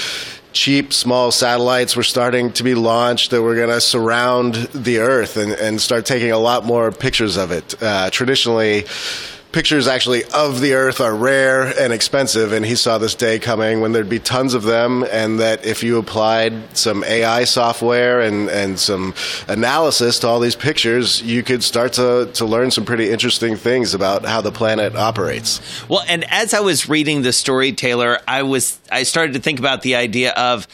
cheap small satellites were starting to be launched that were going to surround the Earth and, and start taking a lot more pictures of it. Uh, traditionally pictures actually of the Earth are rare and expensive, and he saw this day coming when there'd be tons of them, and that if you applied some AI software and, and some analysis to all these pictures, you could start to, to learn some pretty interesting things about how the planet operates. Well, and as I was reading the story, Taylor, I was I started to think about the idea of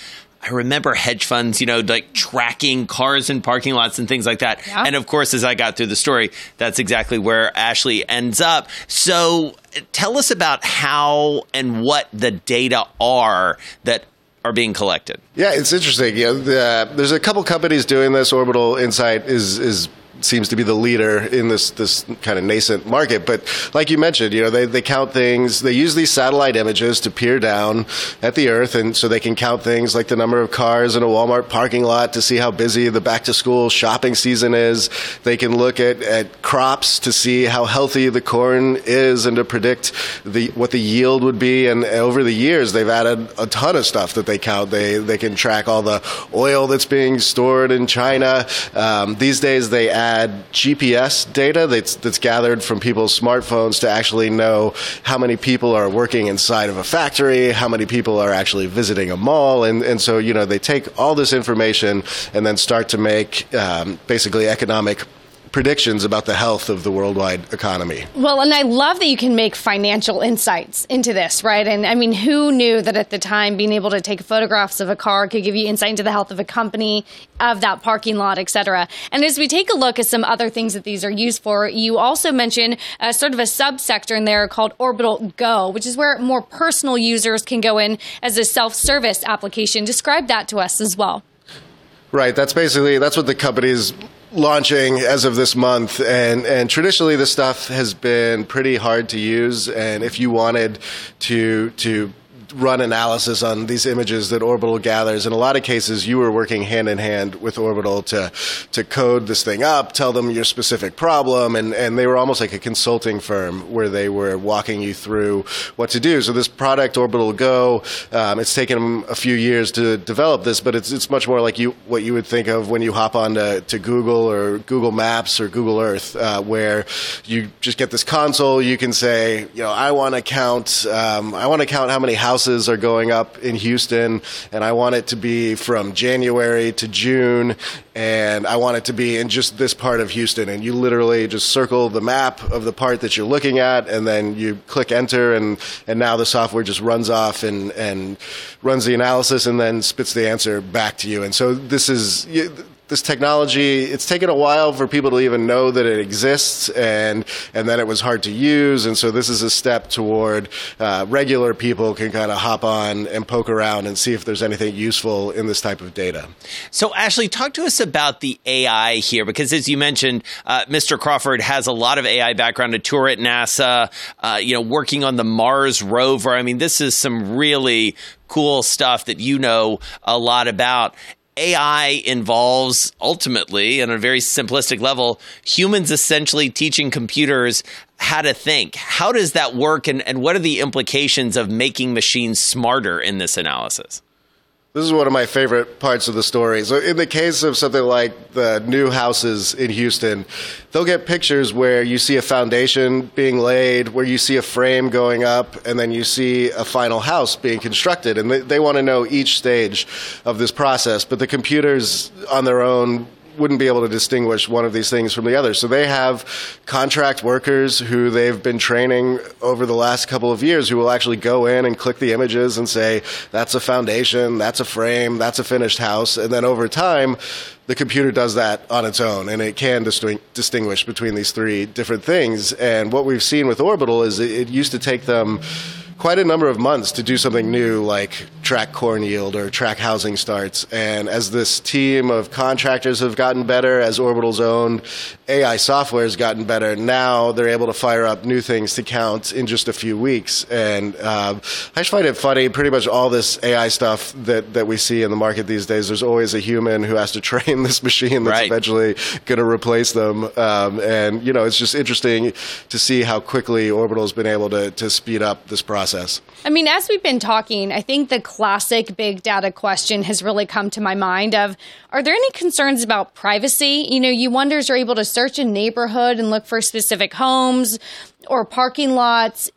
I remember hedge funds, you know, like tracking cars in parking lots and things like that. Yeah. And of course, as I got through the story, that's exactly where Ashley ends up. So tell us about how and what the data are that are being collected. Yeah, it's interesting. You know, the, there's a couple companies doing this. Orbital Insight is is seems to be the leader in this this kind of nascent market. But like you mentioned, you know, they, they count things. They use these satellite images to peer down at the Earth, and so they can count things like the number of cars in a Walmart parking lot to see how busy the back to school shopping season is. They can look at, at crops to see how healthy the corn is and to predict the what the yield would be. And over the years, they've added a ton of stuff that they count. They they can track all the oil that's being stored in China. Um, these days, they add GPS data that's that's gathered from people's smartphones to actually know how many people are working inside of a factory, how many people are actually visiting a mall, and and so you know they take all this information and then start to make um, basically economic predictions about the health of the worldwide economy. Well, and I love that you can make financial insights into this, right? And I mean, who knew that at the time being able to take photographs of a car could give you insight into the health of a company, of that parking lot, et cetera. And as we take a look at some other things that these are used for, you also mentioned uh, sort of a subsector in there called Orbital Go, which is where more personal users can go in as a self-service application. Describe that to us as well. Right. That's basically that's what the company's launching as of this month and and traditionally this stuff has been pretty hard to use and if you wanted to to run analysis on these images that Orbital gathers. In a lot of cases, you were working hand in hand with Orbital to to code this thing up, tell them your specific problem, and, and they were almost like a consulting firm where they were walking you through what to do. So this product, Orbital Go, um, it's taken them a few years to develop this, but it's it's much more like you what you would think of when you hop on to, to Google or Google Maps or Google Earth, uh, where you just get this console. You can say, you know, I want to count, um, I want to count how many houses houses are going up in Houston, and I want it to be from January to June, and I want it to be in just this part of Houston. And you literally just circle the map of the part that you're looking at, and then you click enter, and, and now the software just runs off and, and runs the analysis and then spits the answer back to you. And so this is this technology it's taken a while for people to even know that it exists and and then it was hard to use. And so this is a step toward uh, regular people can kind of hop on and poke around and see if there's anything useful in this type of data. So ashley talk to us about the ai here because as you mentioned uh, mr crawford has a lot of ai background a tour at nasa uh, you know working on the mars rover. I mean this is some really cool stuff that you know a lot about. AI involves ultimately, on a very simplistic level, humans essentially teaching computers how to think. How does that work, and, and what are the implications of making machines smarter in this analysis? This is one of my favorite parts of the story. So, in the case of something like the new houses in Houston, they'll get pictures where you see a foundation being laid, where you see a frame going up, and then you see a final house being constructed. And they, they want to know each stage of this process. But the computers on their own wouldn't be able to distinguish one of these things from the other. So they have contract workers who they've been training over the last couple of years who will actually go in and click the images and say, that's a foundation, that's a frame, that's a finished house. And then over time, the computer does that on its own and it can distinguish between these three different things. And what we've seen with Orbital is it, used to take them quite a number of months to do something new like track corn yield or track housing starts. And as this team of contractors have gotten better, as Orbital's own AI software has gotten better, now they're able to fire up new things to count in just a few weeks. And uh, I just find it funny, pretty much all this AI stuff that, that we see in the market these days, there's always a human who has to train this machine that's right. eventually going to replace them. Um, and, you know, it's just interesting to see how quickly Orbital's been able to, to speed up this process process. I mean, as we've been talking, I think the classic big data question has really come to my mind of are there any concerns about privacy? You know, you wonders you're able to search a neighborhood and look for specific homes or parking lots.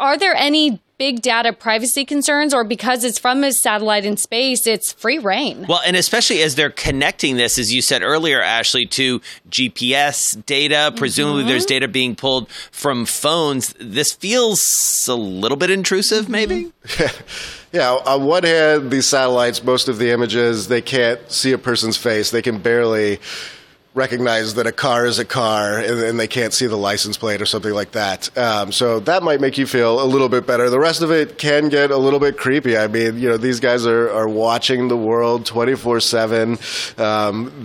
Are there any big data privacy concerns or because it's from a satellite in space, it's free reign. Well, and especially as they're connecting this, as you said earlier, Ashley, to GPS data, presumably mm-hmm. there's data being pulled from phones. This feels a little bit intrusive, mm-hmm. maybe? yeah, on one hand, these satellites, most of the images, they can't see a person's face. They can barely recognize that a car is a car and, and, they can't see the license plate or something like that. Um, so that might make you feel a little bit better. The rest of it can get a little bit creepy. I mean, you know, these guys are, are watching the world 24 um, 7.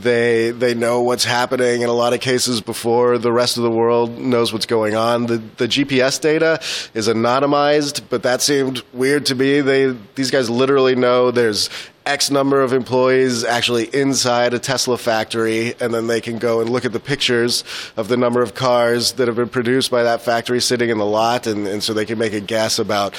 They, they know what's happening in a lot of cases before the rest of the world knows what's going on. The, the GPS data is anonymized, but that seemed weird to me. They, these guys literally know there's X number of employees actually inside a Tesla factory, and then they can go and look at the pictures of the number of cars that have been produced by that factory sitting in the lot, and, and so they can make a guess about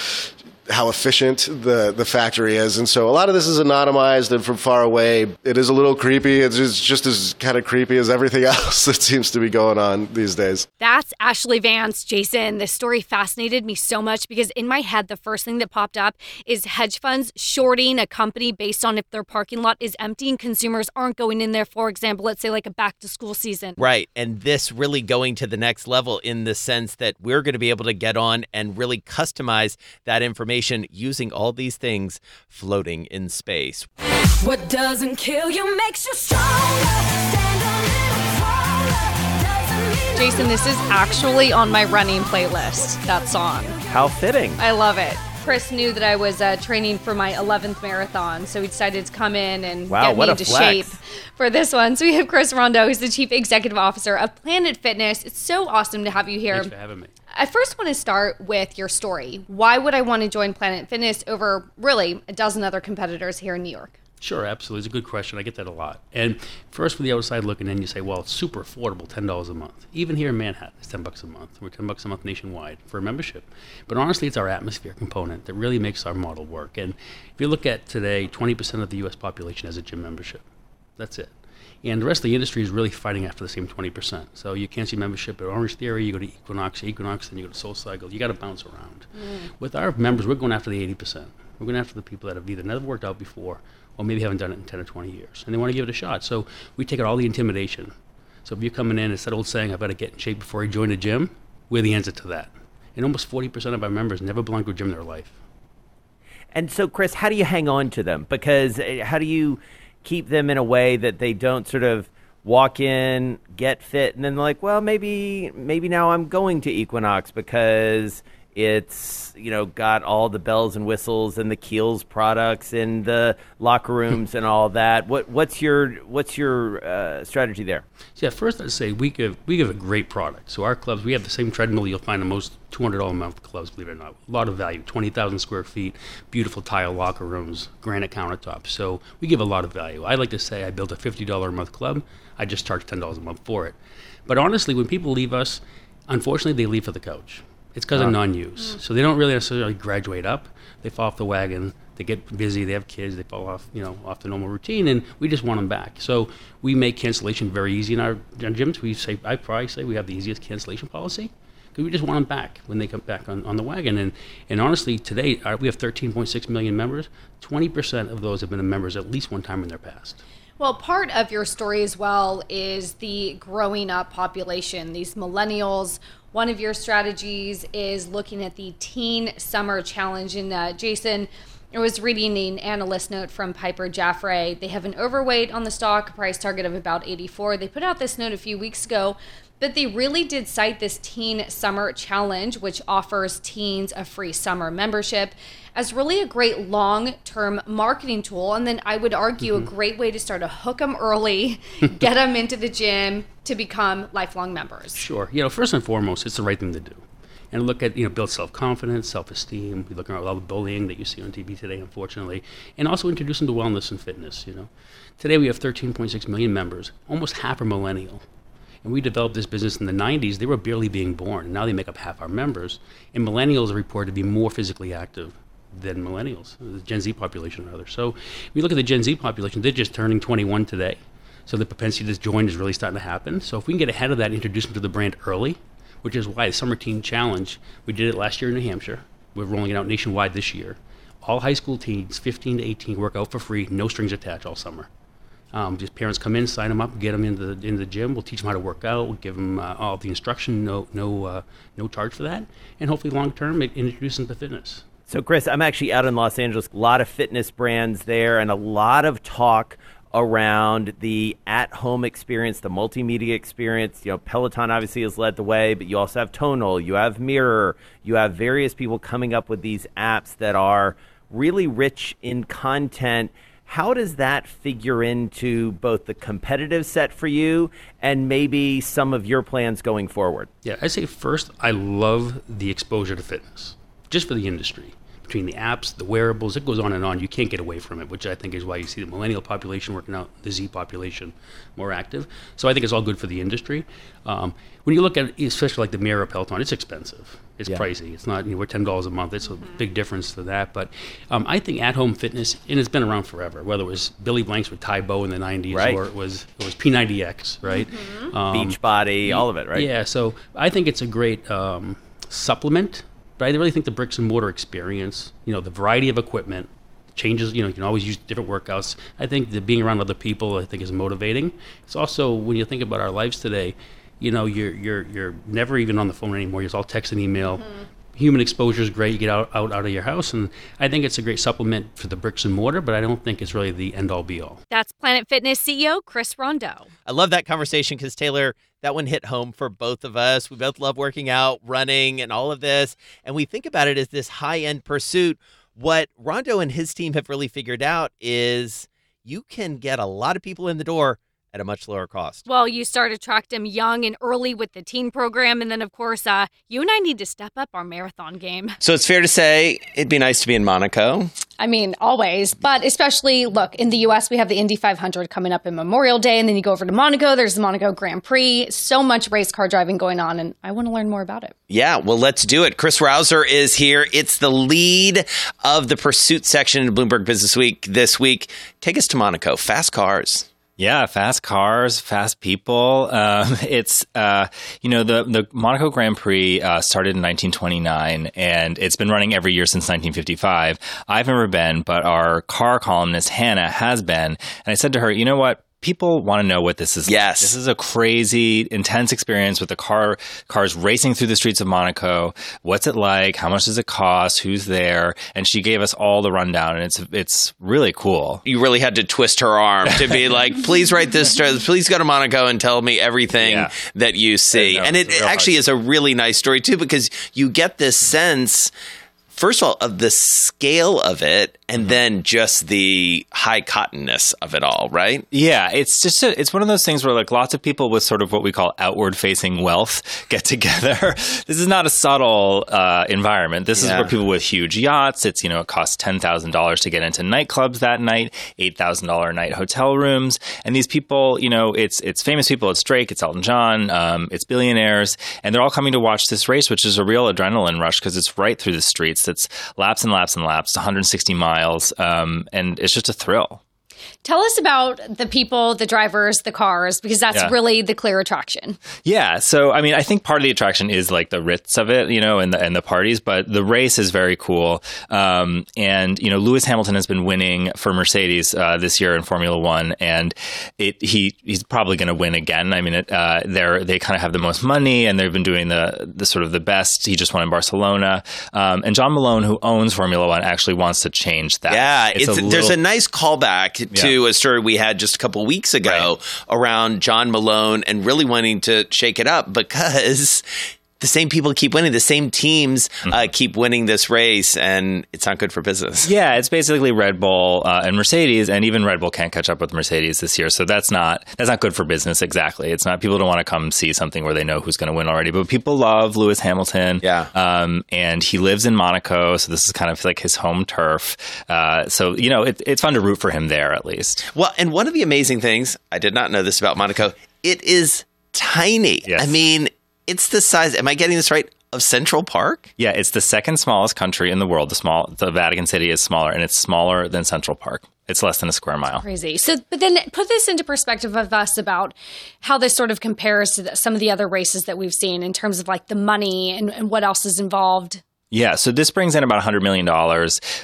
how efficient the, the factory is. And so a lot of this is anonymized and from far away. It is a little creepy. It's just, just as kind of creepy as everything else that seems to be going on these days. That's Ashley Vance. Jason, this story fascinated me so much because in my head, the first thing that popped up is hedge funds shorting a company based on if their parking lot is empty and consumers aren't going in there, for example, let's say like a back to school season. Right. And this really going to the next level in the sense that we're going to be able to get on and really customize that information information using all these things floating in space. What doesn't kill you makes you stronger. Jason, this is actually on my running playlist, that song. How fitting. I love it. Chris knew that I was uh, training for my 11th marathon, so he decided to come in and wow, get me into flex. shape for this one. So we have Chris Rondeau, who's the Chief Executive Officer of Planet Fitness. It's so awesome to have you here. Thanks for having me. I first want to start with your story. Why would I want to join Planet Fitness over really a dozen other competitors here in New York? Sure, absolutely. It's a good question. I get that a lot. And first, from the outside looking in, you say, well, it's super affordable, $10 a month. Even here in Manhattan, it's 10 bucks a month. We're 10 bucks a month nationwide for a membership. But honestly, it's our atmosphere component that really makes our model work. And if you look at today, 20% of the U.S. population has a gym membership. That's it. And the rest of the industry is really fighting after the same 20%. So you can't see membership at Orange Theory, you go to Equinox, Equinox, then you go to Soul Cycle. You got to bounce around. Mm. With our members, we're going after the 80%. We're going after the people that have either never worked out before or maybe haven't done it in 10 or 20 years. And they want to give it a shot. So we take out all the intimidation. So if you're coming in, it's that old saying, I've got to get in shape before I join a gym, we're the answer to that. And almost 40% of our members never belong to a gym in their life. And so, Chris, how do you hang on to them? Because uh, how do you keep them in a way that they don't sort of walk in, get fit, and then like, well, maybe maybe now I'm going to Equinox because it's you know got all the bells and whistles and the Kiehl's products and the locker rooms and all that. What what's your what's your uh, strategy there? Yeah, first I'd say we give we give a great product. So our clubs we have the same treadmill you'll find in most two hundred dollar a month clubs. Believe it or not, a lot of value. Twenty thousand square feet, beautiful tile locker rooms, granite countertops. So we give a lot of value. I like to say I built a fifty dollar a month club. I just charge ten dollars a month for it. But honestly, when people leave us, unfortunately, they leave for the coach it's because of non-use. So they don't really necessarily graduate up. They fall off the wagon. They get busy. They have kids. They fall off, you know, off the normal routine, and we just want them back. So we make cancellation very easy in our, our gyms. We say, I probably say we have the easiest cancellation policy because we just want them back when they come back on, on the wagon. And and honestly, today our, we have 13.6 million members. 20% of those have been members at least one time in their past. Well, part of your story as well is the growing up population, these millennials one of your strategies is looking at the Teen Summer Challenge. And uh, Jason, I was reading an analyst note from Piper Jaffray. They have an overweight on the stock, price target of about 84. They put out this note a few weeks ago but they really did cite this Teen Summer Challenge, which offers teens a free summer membership, as really a great long term marketing tool. And then I would argue mm-hmm. a great way to start to hook them early, get them into the gym to become lifelong members. Sure. You know, first and foremost, it's the right thing to do. And look at, you know, build self confidence, self esteem. We look at all the bullying that you see on TV today, unfortunately. And also introduce them to wellness and fitness, you know. Today we have 13.6 million members, almost half are millennial. And we developed this business in the 90s. They were barely being born. Now they make up half our members. And millennials are reported to be more physically active than millennials, the Gen Z population rather. So you look at the Gen Z population, they're just turning 21 today. So the propensity to join is really starting to happen. So if we can get ahead of that, introduce them to the brand early, which is why the Summer Teen Challenge, we did it last year in New Hampshire. We're rolling it out nationwide this year. All high school teens, 15 to 18, work out for free, no strings attached all summer. Um, just parents come in, sign them up, get them into the, in the gym. We'll teach them how to work out. We'll give them uh, all the instruction, no no uh, no charge for that, and hopefully long term introduce them to fitness. So, Chris, I'm actually out in Los Angeles. A lot of fitness brands there, and a lot of talk around the at-home experience, the multimedia experience. You know, Peloton obviously has led the way, but you also have Tonal, you have Mirror, you have various people coming up with these apps that are really rich in content. How does that figure into both the competitive set for you and maybe some of your plans going forward? Yeah, I say first, I love the exposure to fitness, just for the industry between the apps, the wearables, it goes on and on. You can't get away from it, which I think is why you see the millennial population working out, the Z population more active. So I think it's all good for the industry. Um, when you look at, especially like the Mirror Peloton, it's expensive. It's yeah. pricey. It's not, you know, we're ten dollars a month. It's a big difference to that. But um, I think at-home fitness, and it's been around forever. Whether it was Billy Blanks with Tae Bo in the '90s, right. or it was it was P90X, right? Mm-hmm. Um, Beachbody, all of it, right? Yeah. So I think it's a great um, supplement but I really think the bricks and mortar experience, you know, the variety of equipment, changes, you know, you can always use different workouts. I think that being around other people, I think, is motivating. It's also when you think about our lives today, you know, you're you're you're never even on the phone anymore. You're all text and email. Mm-hmm. Human exposure is great. You get out, out out of your house, and I think it's a great supplement for the bricks and mortar. But I don't think it's really the end all be all. That's Planet Fitness CEO Chris Rondeau. I love that conversation because Taylor, that one hit home for both of us. We both love working out, running, and all of this. And we think about it as this high end pursuit. What Rondeau and his team have really figured out is you can get a lot of people in the door at a much lower cost. Well, you start attract them young and early with the teen program, and then of course, uh, you and I need to step up our marathon game. So it's fair to say it'd be nice to be in Monaco. I mean, always, but especially look in the U.S. We have the Indy 500 coming up in Memorial Day, and then you go over to Monaco. There's the Monaco Grand Prix. So much race car driving going on, and I want to learn more about it. Yeah, well, let's do it. Chris Rovzar is here. It's the lead of the pursuit section in Bloomberg Business Week this week. Take us to Monaco. Fast cars. Yeah, fast cars, fast people. Um, it's uh, you know the the Monaco Grand Prix uh, started in 1929, and it's been running every year since 1955. I've never been, but our car columnist Hannah has been, and I said to her, you know what? People want to know what this is. Yes, like. this is a crazy, intense experience with the car cars racing through the streets of Monaco. What's it like? How much does it cost? Who's there? And she gave us all the rundown, and it's it's really cool. You really had to twist her arm to be like, please write this. story. Please go to Monaco and tell me everything yeah. that you see. and it, it actually is a really nice story too because you get this sense first of all, of the scale of it, and mm-hmm. then just the high cottonness of it all, right? Yeah, it's just a, it's one of those things where like lots of people with sort of what we call outward facing wealth get together. this is not a subtle uh, environment. This yeah. is where people with huge yachts. It's you know it costs ten thousand dollars to get into nightclubs that night, eight thousand dollar night hotel rooms, and these people, you know, it's it's famous people. It's Drake, it's Elton John, um, it's billionaires, and they're all coming to watch this race, which is a real adrenaline rush because it's right through the streets it's laps and laps and laps, 160 miles, um, and it's just a thrill. Tell us about the people, the drivers, the cars, because that's yeah. really the clear attraction. Yeah. So, I mean, I think part of the attraction is like the Ritz of it, you know, and the, and the parties, but the race is very cool. Um, and, you know, Lewis Hamilton has been winning for Mercedes uh, this year in Formula One, and it, he he's probably going to win again. I mean, it, uh, they're, they kind of have the most money and they've been doing the, the sort of the best. He just won in Barcelona. Um, and John Malone, who owns Formula One, actually wants to change that. Yeah. It's, it's a little, there's a nice callback to a story we had just a couple weeks ago right. around John Malone and really wanting to shake it up because the same people keep winning, the same teams uh, mm-hmm. keep winning this race, and it's not good for business. Yeah, it's basically Red Bull uh, and Mercedes, and even Red Bull can't catch up with Mercedes this year, so that's not that's not good for business. Exactly, it's not people don't want to come see something where they know who's going to win already, but people love Lewis Hamilton. Yeah, um, and he lives in Monaco, so this is kind of like his home turf. Uh, so you know, it, it's fun to root for him there at least. Well, and one of the amazing things I did not know this about Monaco, it is tiny. Yes. I mean, it's the size. Am I getting this right? of Central Park? Yeah, it's the second smallest country in the world. The small, the Vatican City is smaller, and it's smaller than Central Park. It's less than a square mile. Crazy. So, but then put this into perspective of us about how this sort of compares to the, some of the other races that we've seen in terms of like the money and, and what else is involved. Yeah, so this brings in about $100 million.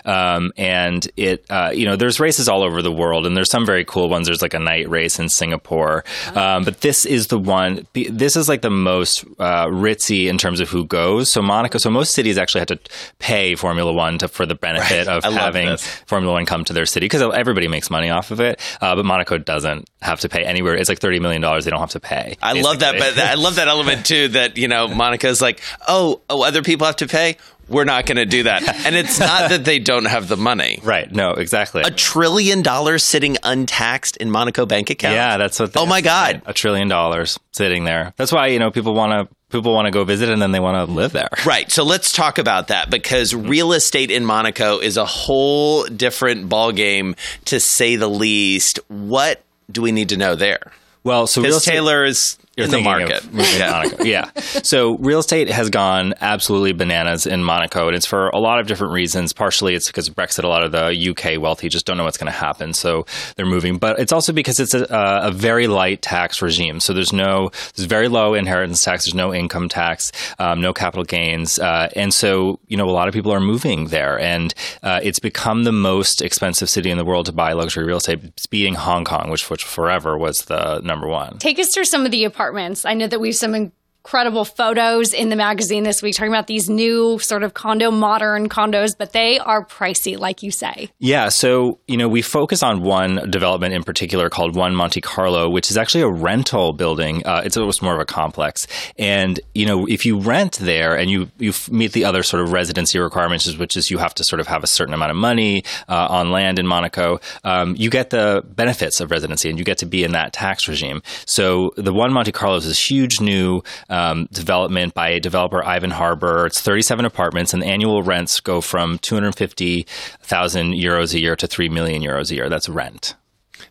Um, and it, uh, you know, there's races all over the world, and there's some very cool ones. There's like a night race in Singapore. Um, but this is the one, this is like the most uh, ritzy in terms of who goes. So Monaco, so most cities actually had to pay Formula One to, for the benefit Right. of I having. Formula One come to their city because everybody makes money off of it. Uh, but Monaco doesn't have to pay anywhere. It's like $30 million they don't have to pay. I love that, but. I love that element too. That you know, Monaco's like, oh, oh, other people have to pay. We're not going to do that, and it's not that they don't have the money. Right? No, exactly. A trillion dollars sitting untaxed in Monaco bank account. Yeah, that's what. They, Oh my God. a trillion dollars sitting there. That's why you know people want to people want to go visit and then they want to live there. Right. So let's talk about that because mm-hmm. real estate in Monaco is a whole different ballgame, to say the least. What do we need to know there? Well, so real estate- Taylor is You're in the market. Of moving Monaco. Yeah. So real estate has gone absolutely bananas in Monaco, and it's for a lot of different reasons. Partially, it's because of Brexit. A lot of the UK wealthy just don't know what's going to happen, so they're moving. But it's also because it's a, a very light tax regime. So there's no, there's very low inheritance tax. There's no income tax, um, no capital gains, uh, and so you know a lot of people are moving there, and uh, it's become the most expensive city in the world to buy luxury real estate, beating Hong Kong, which which forever was the number one. Take us through some of the apartments. I know that we have some incredible photos in the magazine this week talking about these new sort of condo, modern condos, but they are pricey, like you say. Yeah, so you know we focus on one development in particular called One Monte Carlo, which is actually a rental building. Uh, it's almost more of a complex, and you know if you rent there and you you meet the other sort of residency requirements, which is you have to sort of have a certain amount of money uh, on land in Monaco, um, you get the benefits of residency and you get to be in that tax regime. So the One Monte Carlo is this huge new um, development by developer Ivan Harbour. It's 37 apartments, and the annual rents go from 250,000 euros a year to 3 million euros a year. That's rent.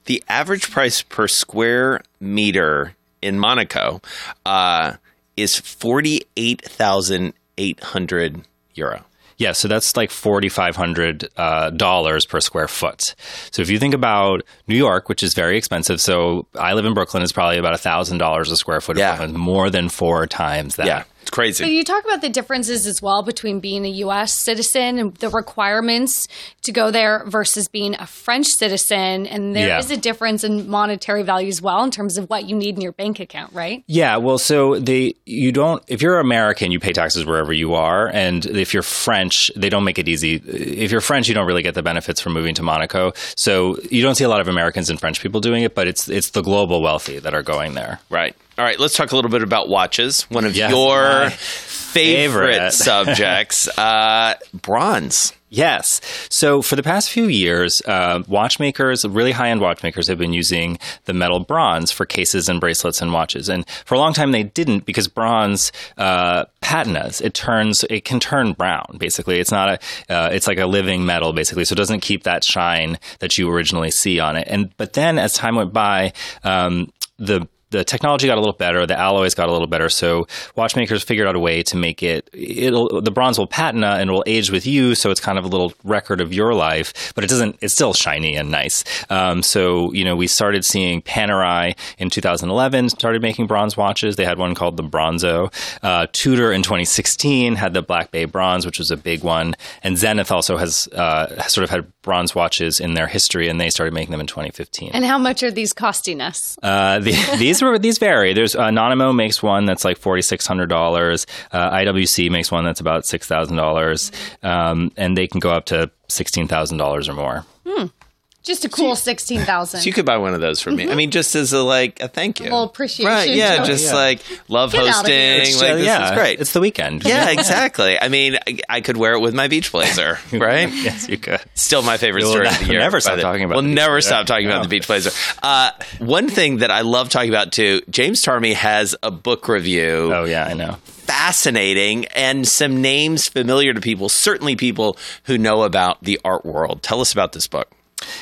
The average price per square meter in Monaco uh, is forty eight thousand eight hundred euro. Yeah, so that's like forty five hundred uh, dollars per square foot. So if you think about New York, which is very expensive, so I live in Brooklyn, it's probably about thousand dollars a square foot. Yeah. more than four times that. Yeah, it's crazy. So you talk about the differences as well between being a U.S. citizen and the requirements to go there versus being a French citizen, and there is Yeah. a difference in monetary value as well in terms of what you need in your bank account, right? Yeah, well, so they you don't if you're American, you pay taxes wherever you are, and if you're French, they don't make it easy. If you're French, you don't really get the benefits from moving to Monaco. So you don't see a lot of Americans and French people doing it, but it's it's the global wealthy that are going there. Right. All right. Let's talk a little bit about watches. One of Yes, your favorite, favorite. subjects, uh, bronze. Yes. So for the past few years, uh, watchmakers, really high end watchmakers, have been using the metal bronze for cases and bracelets and watches. And for a long time, they didn't because bronze uh, patinas. It turns, it can turn brown. Basically, it's not a, uh, it's like a living metal basically, so it doesn't keep that shine that you originally see on it. And but then as time went by, um, the the technology got a little better, the alloys got a little better, so watchmakers figured out a way to make it. It'll the bronze will patina and it will age with you, so it's kind of a little record of your life, but it doesn't. It's still shiny and nice. Um, so you know, we started seeing Panerai in 2011 started making bronze watches. They had one called the Bronzo. Uh, Tudor in 2016 had the Black Bay Bronze, which was a big one, and Zenith also has uh, sort of had bronze watches in their history, and they started making them in 2015. And how much are these costing us? Uh, the, these were these vary. There's uh, Anonimo makes one that's like forty six hundred dollars. Uh, IWC makes one that's about six thousand dollars, um, and they can go up to sixteen thousand dollars or more. Hmm. Just a cool sixteen thousand. So you could buy one of those for me. I mean, just as a like a thank you. little appreciation. Right, yeah, token. just like love Get hosting. here. Like, It's, this uh, yeah, is great. It's the weekend. yeah, exactly. I mean, I, I could wear it with my beach blazer, right? yes, you could. Still my favorite We'll story ne- of the year. never stop talking about We'll the beach never blazer. stop talking about the beach blazer. Uh, one thing that I love talking about too, James Tarmy has a book review. Oh yeah, I know. Fascinating and some names familiar to people, certainly people who know about the art world. Tell us about this book.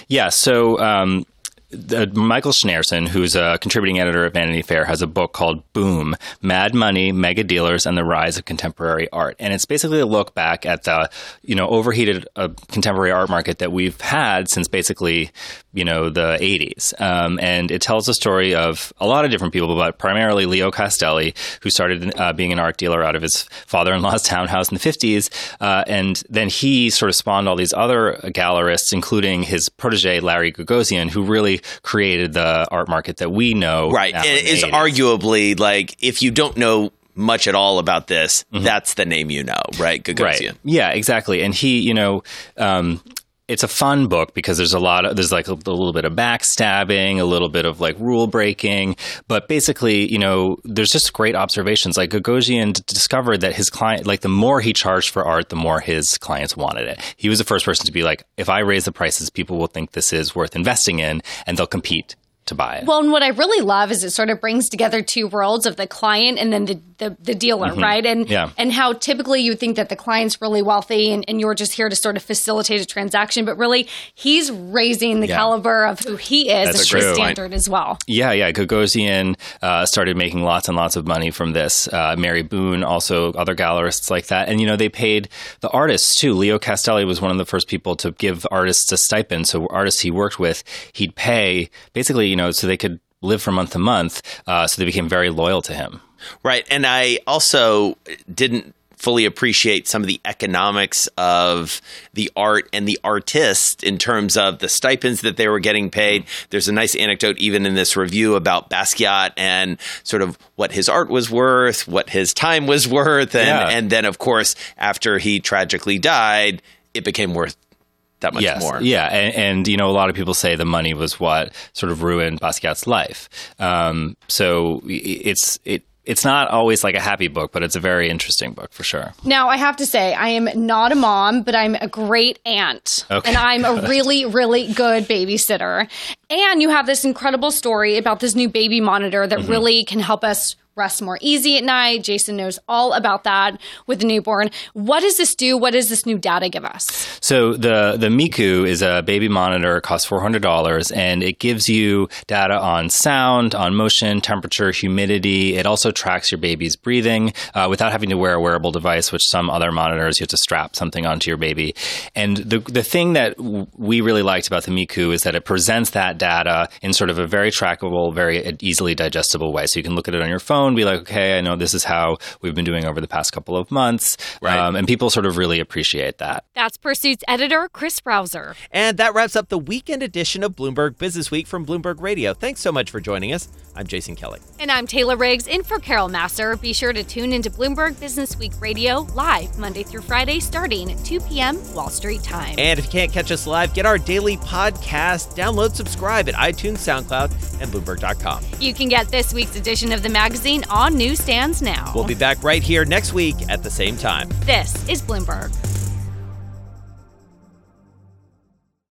Yeah, so um, Michael Shnayerson, who's a contributing editor at Vanity Fair, has a book called Boom Mad Money, Mega Dealers, and the Rise of Contemporary Art. And it's basically a look back at the you know overheated uh, contemporary art market that we've had since basically you know the 80s. Um, and it tells the story of a lot of different people, but primarily Leo Castelli, who started uh, being an art dealer out of his father in law's townhouse in the 50s. Uh, and then he sort of spawned all these other gallerists, including his protege, Larry Gagosian, who really created the art market that we know. Right. It is arguably like if you don't know much at all about this, mm-hmm. that's the name you know, right? Gagosian. Right. Yeah, exactly. And he, you know, um, it's a fun book because there's a lot of there's like a, a, little bit of backstabbing, a little bit of like rule breaking, but basically, you know, there's just great observations. Like Gagosian discovered that his client, like the more he charged for art, the more his clients wanted it. He was the first person to be like, if I raise the prices, people will think this is worth investing in, and they'll compete to buy it. Well, and what I really love is it sort of brings together two worlds of the client and then the, the, the dealer, mm-hmm. right? And yeah. and how typically you think that the client's really wealthy and, and, you're just here to sort of facilitate a transaction, but really he's raising the yeah. caliber of who he is That's and true. standard as well. Yeah, yeah. Gagosian uh, started making lots and lots of money from this. Uh, Mary Boone, also other gallerists like that. And, you know, they paid the artists too. Leo Castelli was one of the first people to give artists a stipend. So artists he worked with, he'd pay basically, you know, so they could live from month to month. Uh, so they became very loyal to him. Right. And I also didn't fully appreciate some of the economics of the art and the artist in terms of the stipends that they were getting paid. There's a nice anecdote even in this review about Basquiat and sort of what his art was worth, what his time was worth, and, yeah. and then of course after he tragically died, it became worth that much yes, more. Yeah, and, and, you know, a lot of people say the money was what sort of ruined Basquiat's life. Um, so it's it. It's not always like a happy book, but it's a very interesting book for sure. Now, I have to say, I am not a mom, but I'm a great aunt. Okay. And I'm a really, really good babysitter. And you have this incredible story about this new baby monitor that mm-hmm. really can help us rest more easy at night. Jason knows all about that with the newborn. What does this do? What does this new data give us? So the the Miku is a baby monitor. It costs four hundred dollars, and it gives you data on sound, on motion, temperature, humidity. It also tracks your baby's breathing uh, without having to wear a wearable device, which some other monitors you have to strap something onto your baby. And the the thing that we really liked about the Miku is that it presents that data in sort of a very trackable, very easily digestible way. So you can look at it on your phone phone, be like, okay, I know this is how we've been doing over the past couple of months. Right. Um, and people sort of really appreciate that. That's Pursuit's editor, Chris Rovzar. And that wraps up the weekend edition of Bloomberg Business Week from Bloomberg Radio. Thanks so much for joining us. I'm Jason Kelly. And I'm Taylor Riggs, in for Carol Massar. Be sure to tune into Bloomberg Business Week Radio live Monday through Friday starting at 2 p.m. Wall Street time. And if you can't catch us live, get our daily podcast. Download, subscribe at iTunes, SoundCloud, and Bloomberg.com. You can get this week's edition of the magazine on newsstands now. We'll be back right here next week at the same time. This is Bloomberg.